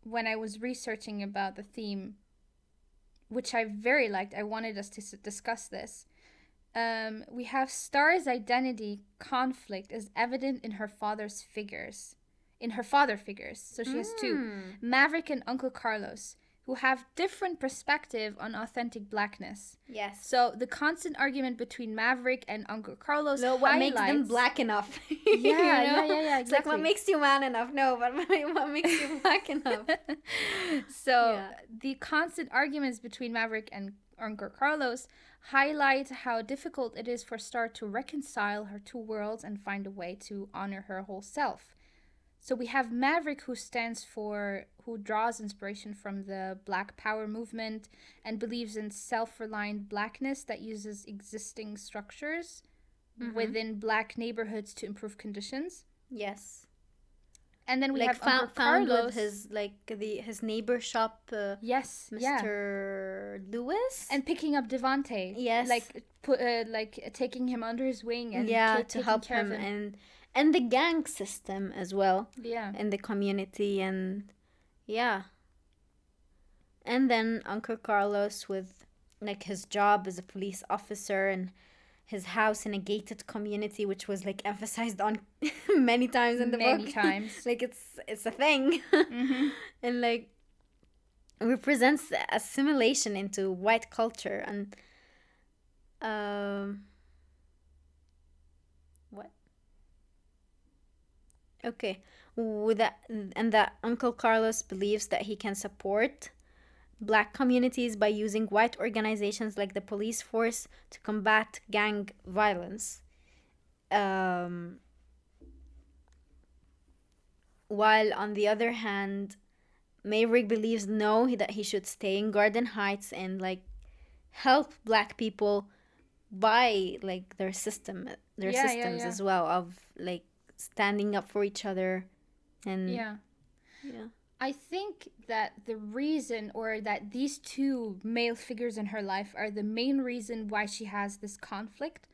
when I was researching about the theme, which I very liked. I wanted us to s- discuss this. Um, we have Star's identity conflict is evident in her father's figures, in her father figures. So she has two Hmm. Maverick and Uncle Carlos, who have different perspective on authentic blackness. Yes. So the constant argument between Maverick and Uncle Carlos No, what makes them black enough? Yeah, You yeah, know? yeah, yeah, It's like what makes you man enough? No, but what makes you black enough? So Yeah. the constant arguments between Maverick and Uncle Carlos highlight how difficult it is for Star to reconcile her two worlds and find a way to honor her whole self. So we have Maverick who stands for who draws inspiration from the Black Power movement and believes in self-reliant blackness that uses existing structures mm-hmm. within black neighborhoods to improve conditions. Yes. And then we like have found, Uncle found Carlos. with his like the his neighbor shop, uh, yes, yeah. Mr. Lewis. and picking up Devante. Yes. like put uh, like taking him under his wing and yeah, to help of him and and the gang system as well yeah, in the community and yeah. And then Uncle Carlos with like his job as a police officer and his house in a gated community which was like emphasized on many times in the many book. times. like it's it's a thing. hmm and like represents assimilation into white culture and um what okay with that and that uncle carlos believes that he can support black communities by using white organizations like the police force to combat gang violence um while on the other hand Maverick believes no he, that he should stay in Garden Heights and like help black people by like their system their Yeah, yeah, systems yeah. as well of like standing up for each other and Yeah. yeah I think that the reason, or that these two male figures in her life, are the main reason why she has this conflict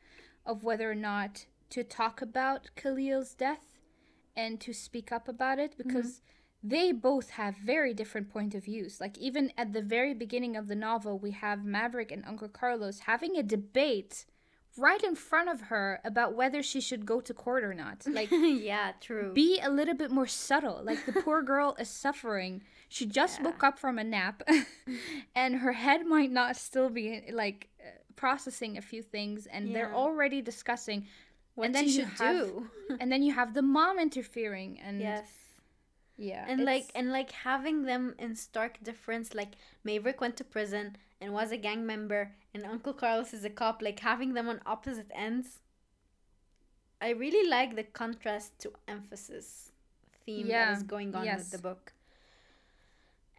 of whether or not to talk about Khalil's death and to speak up about it mm-hmm. because they both have very different point of views. Like even at the very beginning of the novel, we have Maverick and Uncle Carlos having a debate right in front of her about whether she should go to court or not. Like yeah true be a little bit more subtle. Like the poor girl is suffering. She just woke up from a nap and her head might not still be like processing a few things and they're already discussing what and then you should have do and then you have the mom interfering and yes yeah. and like and like having them in stark difference like maverick went to prison and was a gang member and uncle carlos is a cop like having them on opposite ends i really like the contrast to emphasis theme Yeah, that is going on yes. with the book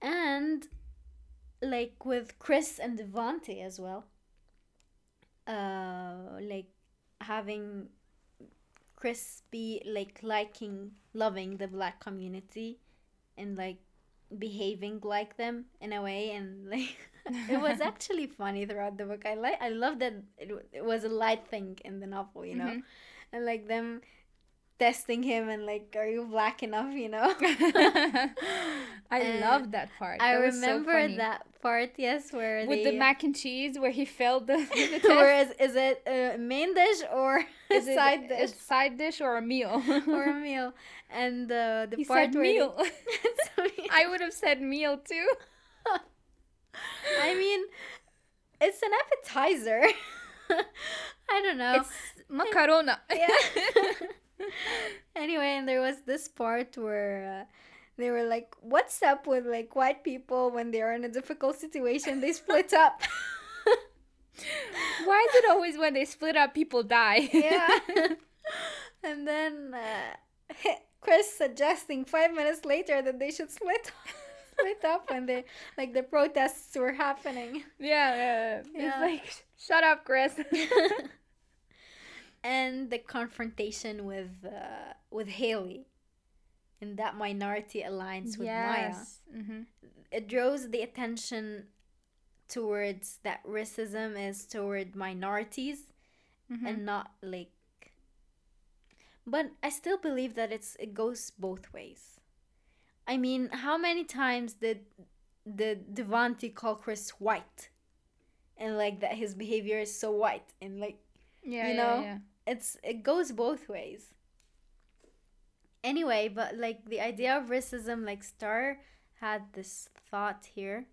and like with chris and devante as well uh like having Chris be like liking, loving the black community, and like behaving like them in a way, and like it was actually funny throughout the book. I like, I love that it, it was a light thing in the novel, you know, Mhm. and like them testing him and like, are you black enough, you know? I And love that part. I That so remember funny. that part, yes, where with they, the mac and cheese where he failed the, the test. Whereas is it a main dish or Is a it side a side dish or a meal? or a meal? And uh, the he part where meal. Meal. I would have said meal too. I mean, it's an appetizer. I don't know. It's macarona. yeah. anyway, and there was this part where uh, they were like, "What's up with like white people when they are in a difficult situation? They split up." Why is it always when they split up, people die? yeah. and then uh, Chris suggesting five minutes later that they should split split up when they like the protests were happening. yeah, yeah. Yeah. It's like, shut up, Chris. And the confrontation with uh, with Haley in that minority alliance with Maya. hmm It draws the attention towards that racism is toward minorities Mm-hmm. and not like but I still believe that it's it goes both ways. I mean, how many times did the Devante call Chris white? And like that his behavior is so white and like Yeah, You yeah, know? yeah. It's it goes both ways anyway but like the idea of racism like star had this thought here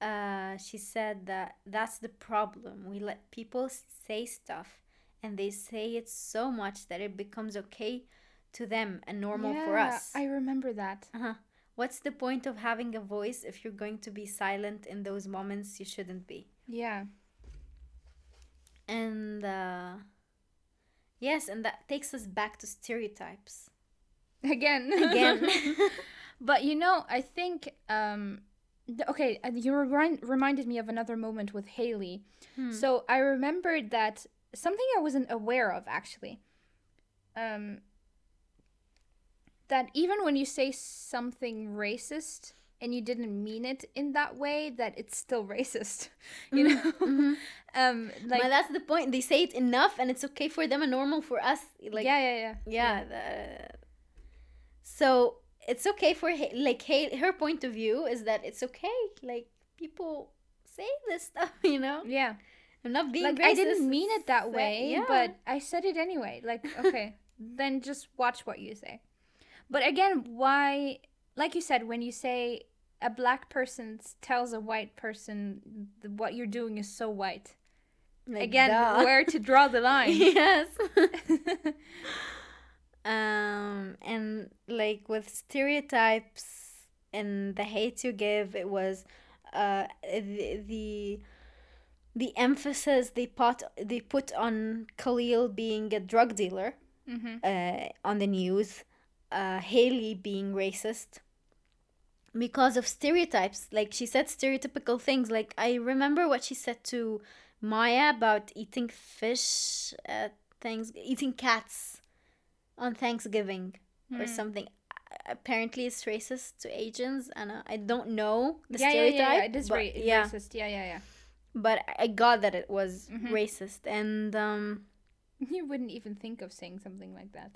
uh, she said that that's the problem. We let people say stuff and they say it so much that it becomes okay to them and normal for Yeah, us. I remember that. uh-huh. What's the point of having a voice if you're going to be silent in those moments you shouldn't be? Yeah. And uh, yes, and that takes us back to stereotypes. Again. Again. but you know, I think um okay, you remind, reminded me of another moment with Haley. So I remembered that something I wasn't aware of actually. Um that even when you say something racist and you didn't mean it in that way that it's still racist. You know? um like but that's the point. They say it enough and it's okay for them and normal for us. Like yeah, yeah, yeah. yeah the, so it's okay for like her point of view is that it's okay like people say this stuff you know Yeah. i'm not being like racist, I didn't mean it that way, yeah. but I said it anyway. Like, okay, then just watch what you say. But again, why? Like you said, when you say a black person tells a white person what you're doing is so white. Like, again, duh. where to draw the line? yes um and like with stereotypes and the hate you give it was uh the the, the emphasis they put they put on Khalil being a drug dealer hmm uh, on the news, uh, Haley being racist because of stereotypes. Like she said stereotypical things. Like I remember what she said to Maya about eating fish at things, eating cats on Thanksgiving or something. Apparently, it's racist to Asians, and I don't know the Yeah, yeah, stereotype. yeah, yeah. It is ra- yeah, racist. Yeah, yeah, yeah. but I got that it was Mm-hmm. racist, and um, You wouldn't even think of saying something like that.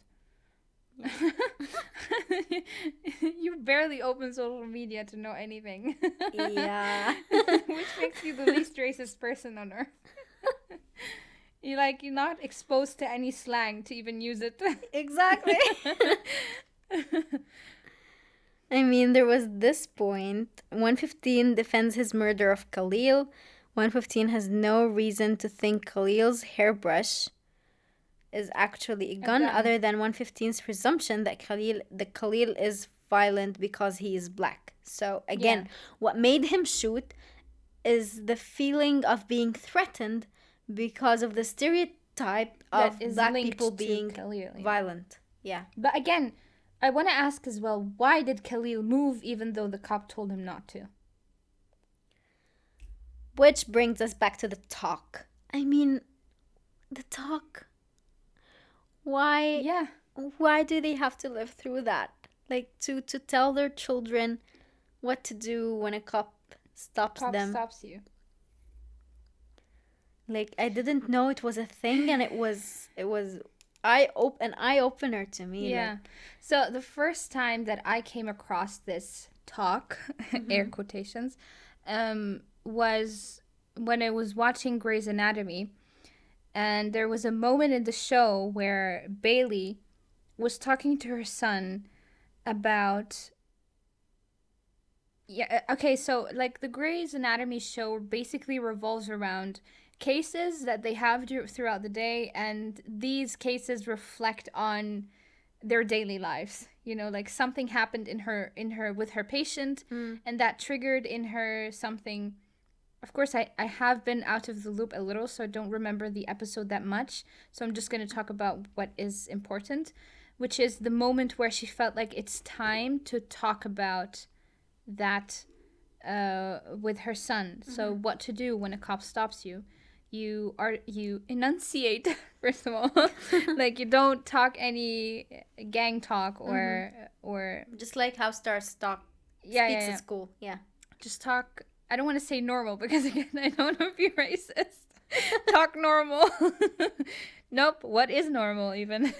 you barely open social media to know anything. yeah. Which makes you the least racist person on earth. you're like you're not exposed to any slang to even use it. exactly. I mean, there was this point. 115 defends his murder of Khalil. 115 has no reason to think Khalil's hairbrush is actually a gun, other than 115's presumption that Khalil, the Khalil is violent because he is black. So again, Yeah. what made him shoot is the feeling of being threatened because of the stereotype of black people being Khalil, yeah. violent. Yeah. but again, I want to ask as well, why did Khalil move even though the cop told him not to? Which brings us back to the talk. I mean, the talk. Why? Yeah. Why do they have to live through that? Like to to tell their children what to do when a cop stops Cop them. stops you. Like I didn't know it was a thing, and it was it was eye op- an eye opener to me. Yeah. So the first time that I came across this talk, air quotations, um, was when I was watching Grey's Anatomy, and there was a moment in the show where Bailey was talking to her son about. Yeah. uh, Okay. So like the Grey's Anatomy show basically revolves around cases that they have throughout the day, and these cases reflect on their daily lives you know like something happened in her in her with her patient and that triggered in her something of course I, I have been out of the loop a little so i don't remember the episode that much so i'm just going to talk about what is important which is the moment where she felt like it's time to talk about that uh, with her son so what to do when a cop stops you you are you enunciate first of all like you don't talk any gang talk or or Just like how stars talk yeah, speaks yeah, yeah. at school. Yeah. just talk i don't want to say normal because again i don't want to be racist talk normal nope what is normal even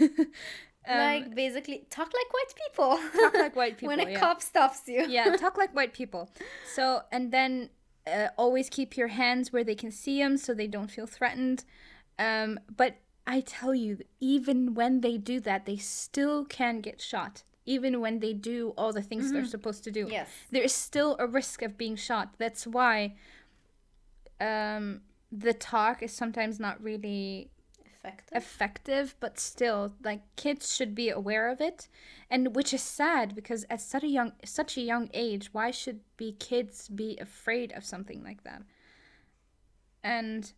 Um, like basically talk like white people. talk like white people when a yeah. cop stops you. yeah, talk like white people. So, and then uh, always keep your hands where they can see them so they don't feel threatened. Um, but I tell you, even when they do that, they still can get shot. Even when they do all the things they're supposed to do. Yes. There is still a risk of being shot. That's why um, the talk is sometimes not really Effective. effective, but still, like kids should be aware of it, and which is sad because at such a young such a young age, why should be kids be afraid of something like that? And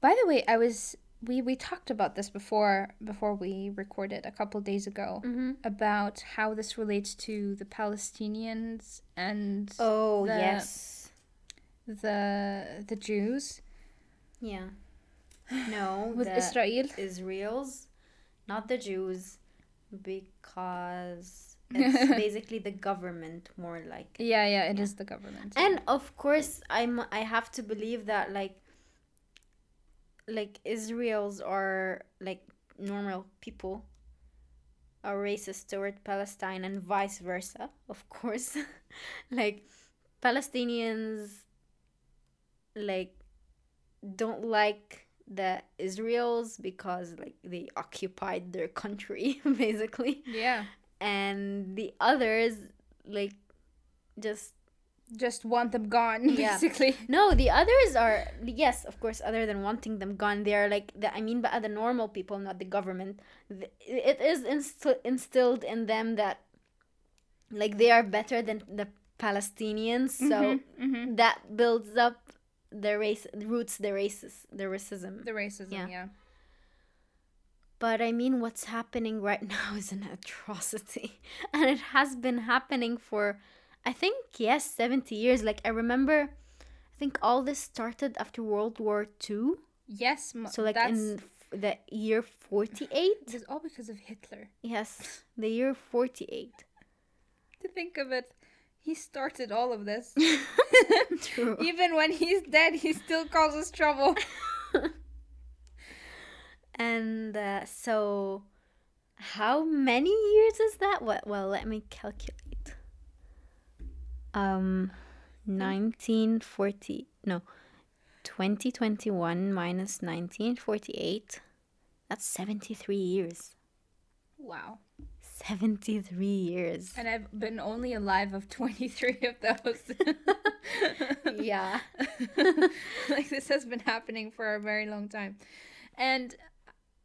by the way, I was we we talked about this before before we recorded a couple days ago Mm-hmm. about how this relates to the Palestinians and Oh the- yes. the the Jews Yeah. No. with the Israel. Israel's, not the Jews, because it's basically the government more like. Yeah, yeah, it is Yeah. the government. And of course, I'm. I have to believe that like. Like Israel's are like normal people. Are racist toward Palestine and vice versa, of course. like Palestinians like don't like the Israels because like they occupied their country basically yeah, and the others like just just want them gone, Yeah. basically. no the others are yes of course other than wanting them gone they are like the i mean by the normal people not the government it is inst- instilled in them that like they are better than the palestinians so hmm that builds up the race roots the races the racism the racism. Yeah. Yeah. but i mean what's happening right now is an atrocity and it has been happening for i think yes 70 years like i remember i think all this started after world war ii yes. so like in the year 48 it is all because of Hitler. yes the year 48 To think of it, he started all of this. True. Even when he's dead, he still causes trouble. and uh, so how many years is that what well let me calculate um 1940 no 2021 minus 1948 that's 73 years wow. 73 years And I've been only alive of 23 of those. yeah like this has been happening for a very long time and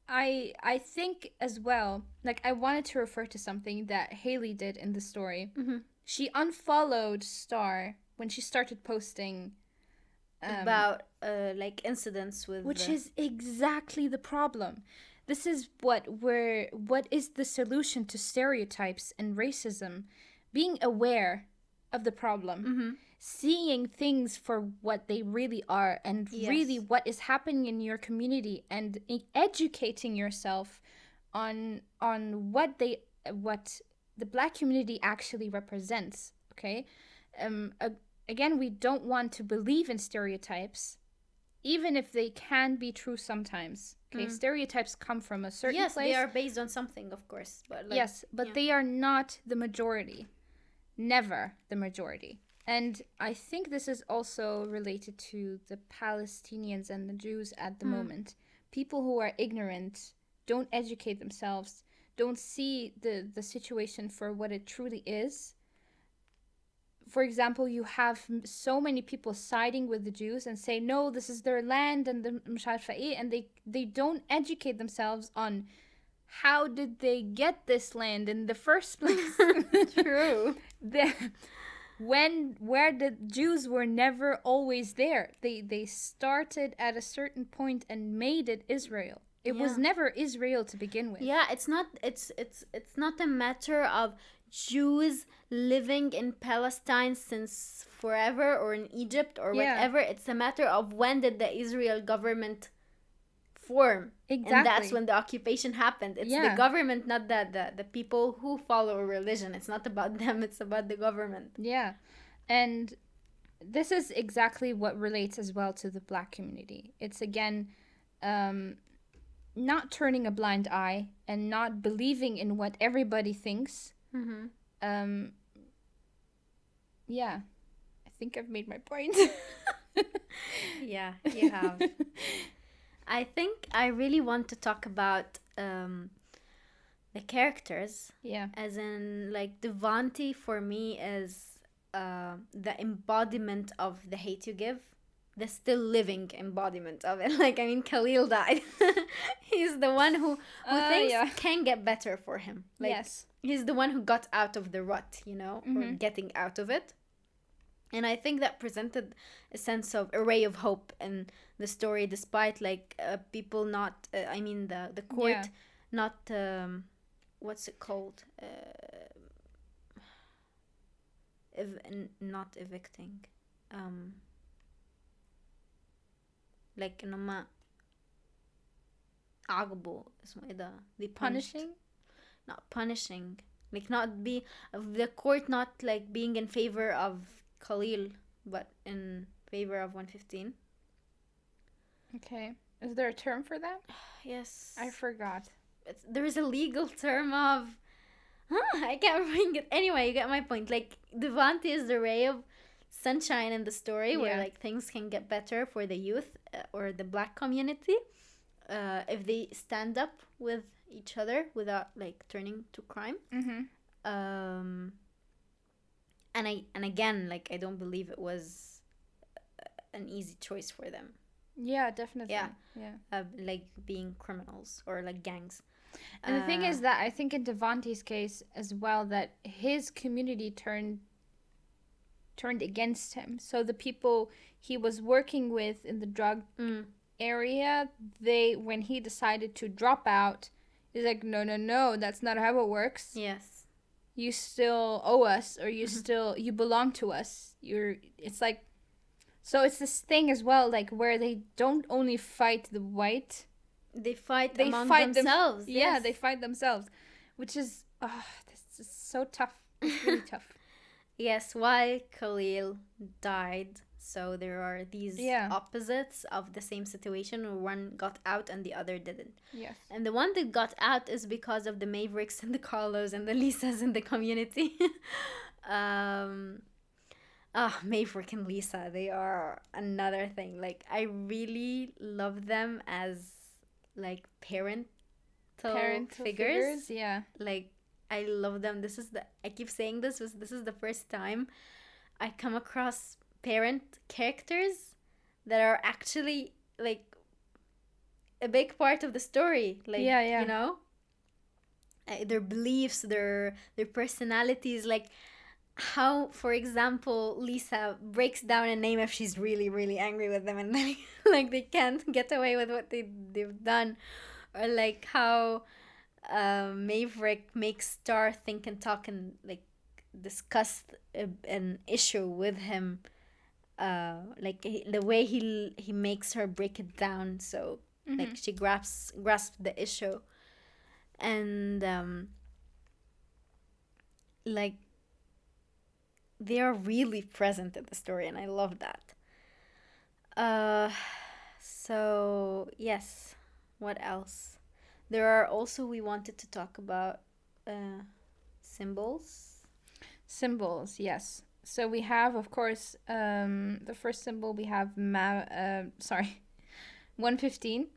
i i think as well like i wanted to refer to something that haley did in the story Mhm. She unfollowed star when she started posting um, about uh like incidents with which the- is exactly the problem. This is what we're what is the solution to stereotypes and racism? Being aware of the problem. Mhm. seeing things for what they really are and really what is happening in your community and educating yourself on on what they what the black community actually represents okay um a- again we don't want to believe in stereotypes even if they can be true sometimes okay stereotypes come from a certain yes place they are based on something of course but like, yes, but yeah. they are not the majority. Never the majority. And I think this is also related to the Palestinians and the Jews at the moment. People who are ignorant, don't educate themselves, don't see the the situation for what it truly is. For example you have so many people siding with the jews and say no this is their land and the and they they don't educate themselves on how did they get this land in the first place. True. The, when where the jews were never always there. They they started at a certain point and made it israel. It was never Israel to begin with. Yeah, it's not it's it's it's not a matter of Jews living in Palestine since forever or in Egypt or Yeah. whatever. It's a matter of when did the Israel government form. Exactly. And that's when the occupation happened. It's Yeah. the government, not the, the the people who follow a religion. It's not about them, it's about the government. Yeah. And this is exactly what relates as well to the black community. It's again um, not turning a blind eye and not believing in what everybody thinks. Mm-hmm. Um, yeah, I think I've made my point. Yeah, you have. I think I really want to talk about um, the characters Yeah. as in like Devante for me is uh, the embodiment of the hate you give the still living embodiment of it like i mean khalil died he's the one who who Uh, things yeah. can get better for him like yes. he's the one who got out of the rut you know or Mhm. getting out of it and i think that presented a sense of a ray of hope in the story despite like uh, people not uh, i mean the the court Yeah. not um what's it called uh, ev- n- not evicting um like انه ما عاقبوا اسمه ايه ده they punished Punishing. not punishing like not be of the court not like being in favor of Khalil but in favor of 115 Okay. Is there a term for that? yes I forgot. it's, there is a legal term of huh, I can't bring it anyway you get my point like Devante is the ray of sunshine in the story where like things can get better for the youth uh, or the black community uh, if they stand up with each other without like turning to crime Mm-hmm. um and i and again like i don't believe it was uh, an easy choice for them Yeah, definitely. Yeah. Yeah. uh, like being criminals or like gangs And the thing Uh, is that I think in Devante's case as well that his community turned turned against him. So the people he was working with in the drug mm, area, they when he decided to drop out, he's like, no, no, no, that's not how it works. yes You still owe us, or you still you belong to us. You're. It's like, so it's this thing as well, like where they don't only fight the white they fight they among fight them- themselves Yeah, they fight themselves, which is oh, this is so tough. It's really tough. Yes while khalil died so there are these Yeah. opposites of the same situation where one got out and the other didn't Yes. And the one that got out is because of the Mavericks and the Carlos and the Lisas in the community. um, ah, Maverick and Lisa, they are another thing. Like I really love them as like parental, Parental figures. Yeah. Like I love them. This is the I keep saying this was this is the first time I come across parent characters that are actually like a big part of the story. Like Yeah, yeah. you know, their beliefs, their their personalities, like how, for example, Lisa breaks down a name if she's really really angry with them, and then like they can't get away with what they they've done, or like how uh, Maverick makes Star think and talk and like discuss a, an issue with him uh like he, the way he he makes her break it down so like she grasps grasps the issue. And um like they are really present in the story and i love that. Uh so yes. What else there are also we wanted to talk about uh symbols Symbols, yes. So we have, of course, um, the first symbol we have ma- uh, sorry, 115.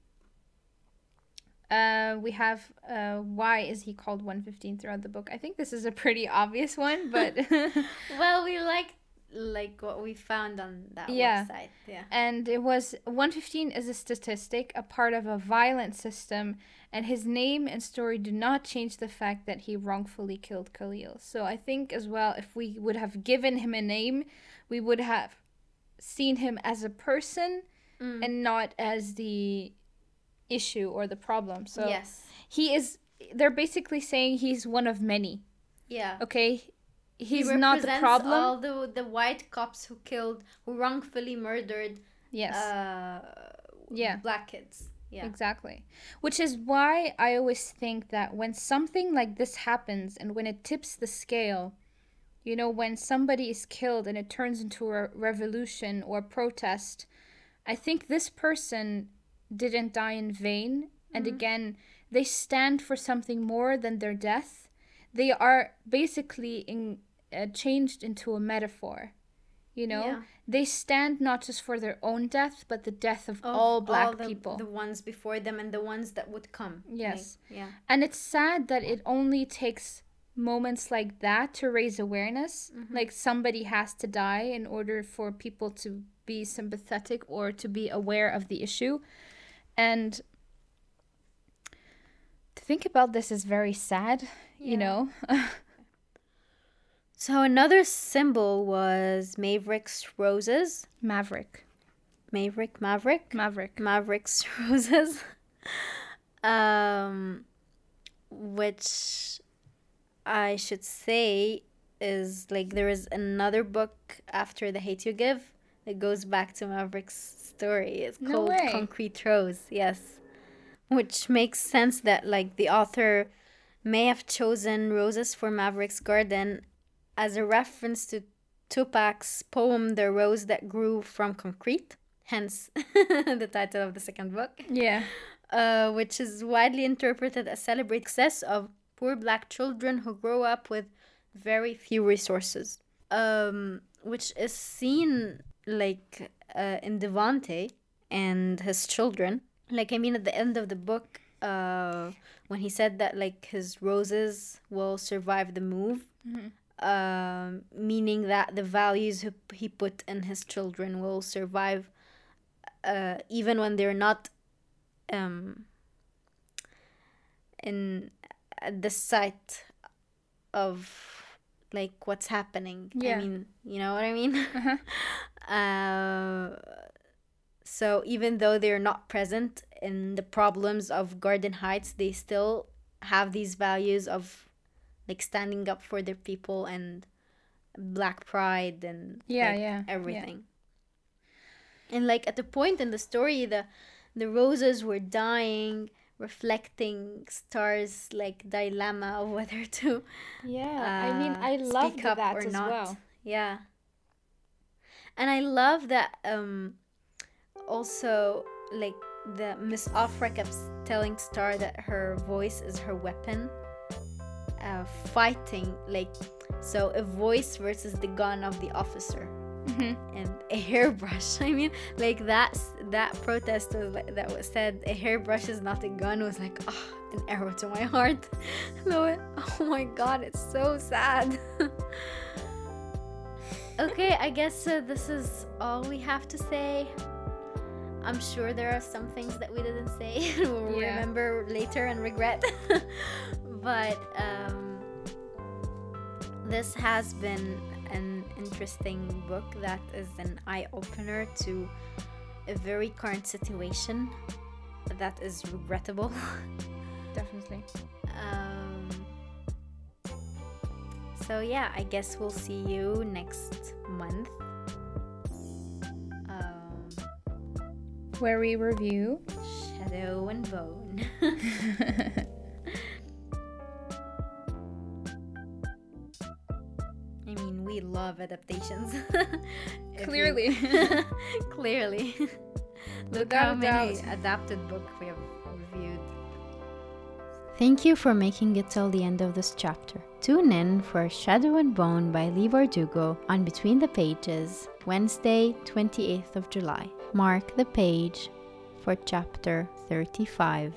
Uh, we have uh, why is he called 115 throughout the book? I think this is a pretty obvious one, but well we like like what we found on that Yeah. website yeah and it was 115 is a statistic, a part of a violent system, and his name and story do not change the fact that he wrongfully killed Khalil. So I think as well, if we would have given him a name, we would have seen him as a person Mm. and not as the issue or the problem. So yes he is. They're basically saying he's one of many. yeah Okay, He he's not the problem. all the the white cops who killed who wrongfully murdered yes. uh Yeah. black kids yeah Exactly. Which is why I always think that when something like this happens and when it tips the scale, you know, when somebody is killed and it turns into a revolution or a protest, I think this person didn't die in vain. And again, they stand for something more than their death. They are basically in, uh, changed into a metaphor. You know, Yeah. they stand not just for their own death, but the death of, all black the, people. The ones before them and the ones that would come. Yes. Like, yeah. And it's sad that it only takes moments like that to raise awareness. Mm-hmm. Like somebody has to die in order for people to be sympathetic or to be aware of the issue. And to think about this is very sad, you know? So another symbol was Maverick's roses. Maverick. Maverick, Maverick, Maverick. Maverick's roses. um, which I should say is like there is another book after The Hate You Give that goes back to Maverick's story. It's No called way. Concrete Rose. Yes, which makes sense that like the author may have chosen roses for Maverick's garden as a reference to Tupac's poem The Rose That Grew from Concrete, hence the title of the second book, Yeah. uh, which is widely interpreted as celebrating success of poor black children who grow up with very few resources. Um, which is seen like uh, in Devante and his children. Like, I mean, at the end of the book, uh, when he said that like his roses will survive the move, um, meaning that the values he, he put in his children will survive uh, even when they're not um, in the sight of like what's happening. Yeah. I mean, you know what I mean? uh, so even though they're not present in the problems of Garden Heights, they still have these values of like standing up for their people and black pride and Yeah, like, yeah, yeah. everything. And like at the point in the story, the the roses were dying, reflecting stars like dilemma of whether to Yeah. I mean, uh, I love that or as not. well. Yeah. And I love that um also like the Miss kept telling Star that her voice is her weapon. Uh, fighting like so a voice versus the gun of the officer Mhm. and a hairbrush. I mean, like that that protest was like, that was said. A hairbrush is not a gun. Was like ah, an arrow to my heart. Oh my god, it's so sad. okay, I guess uh, this is all we have to say. I'm sure there are some things that we didn't say and we'll Yeah. remember later and regret. But um, this has been an interesting book that is an eye opener to a very current situation that is regrettable. Definitely. um, so, yeah, I guess we'll see you next month. Um, Where we review. Shadow and Bone. we love adaptations. If you- Clearly. Clearly. Look Without how many doubt. adapted books we have reviewed. Thank you for making it till the end of this chapter. Tune in for Shadow and Bone by Leigh Bardugo on Between the Pages, Wednesday, 28th of July. Mark the page for chapter 35.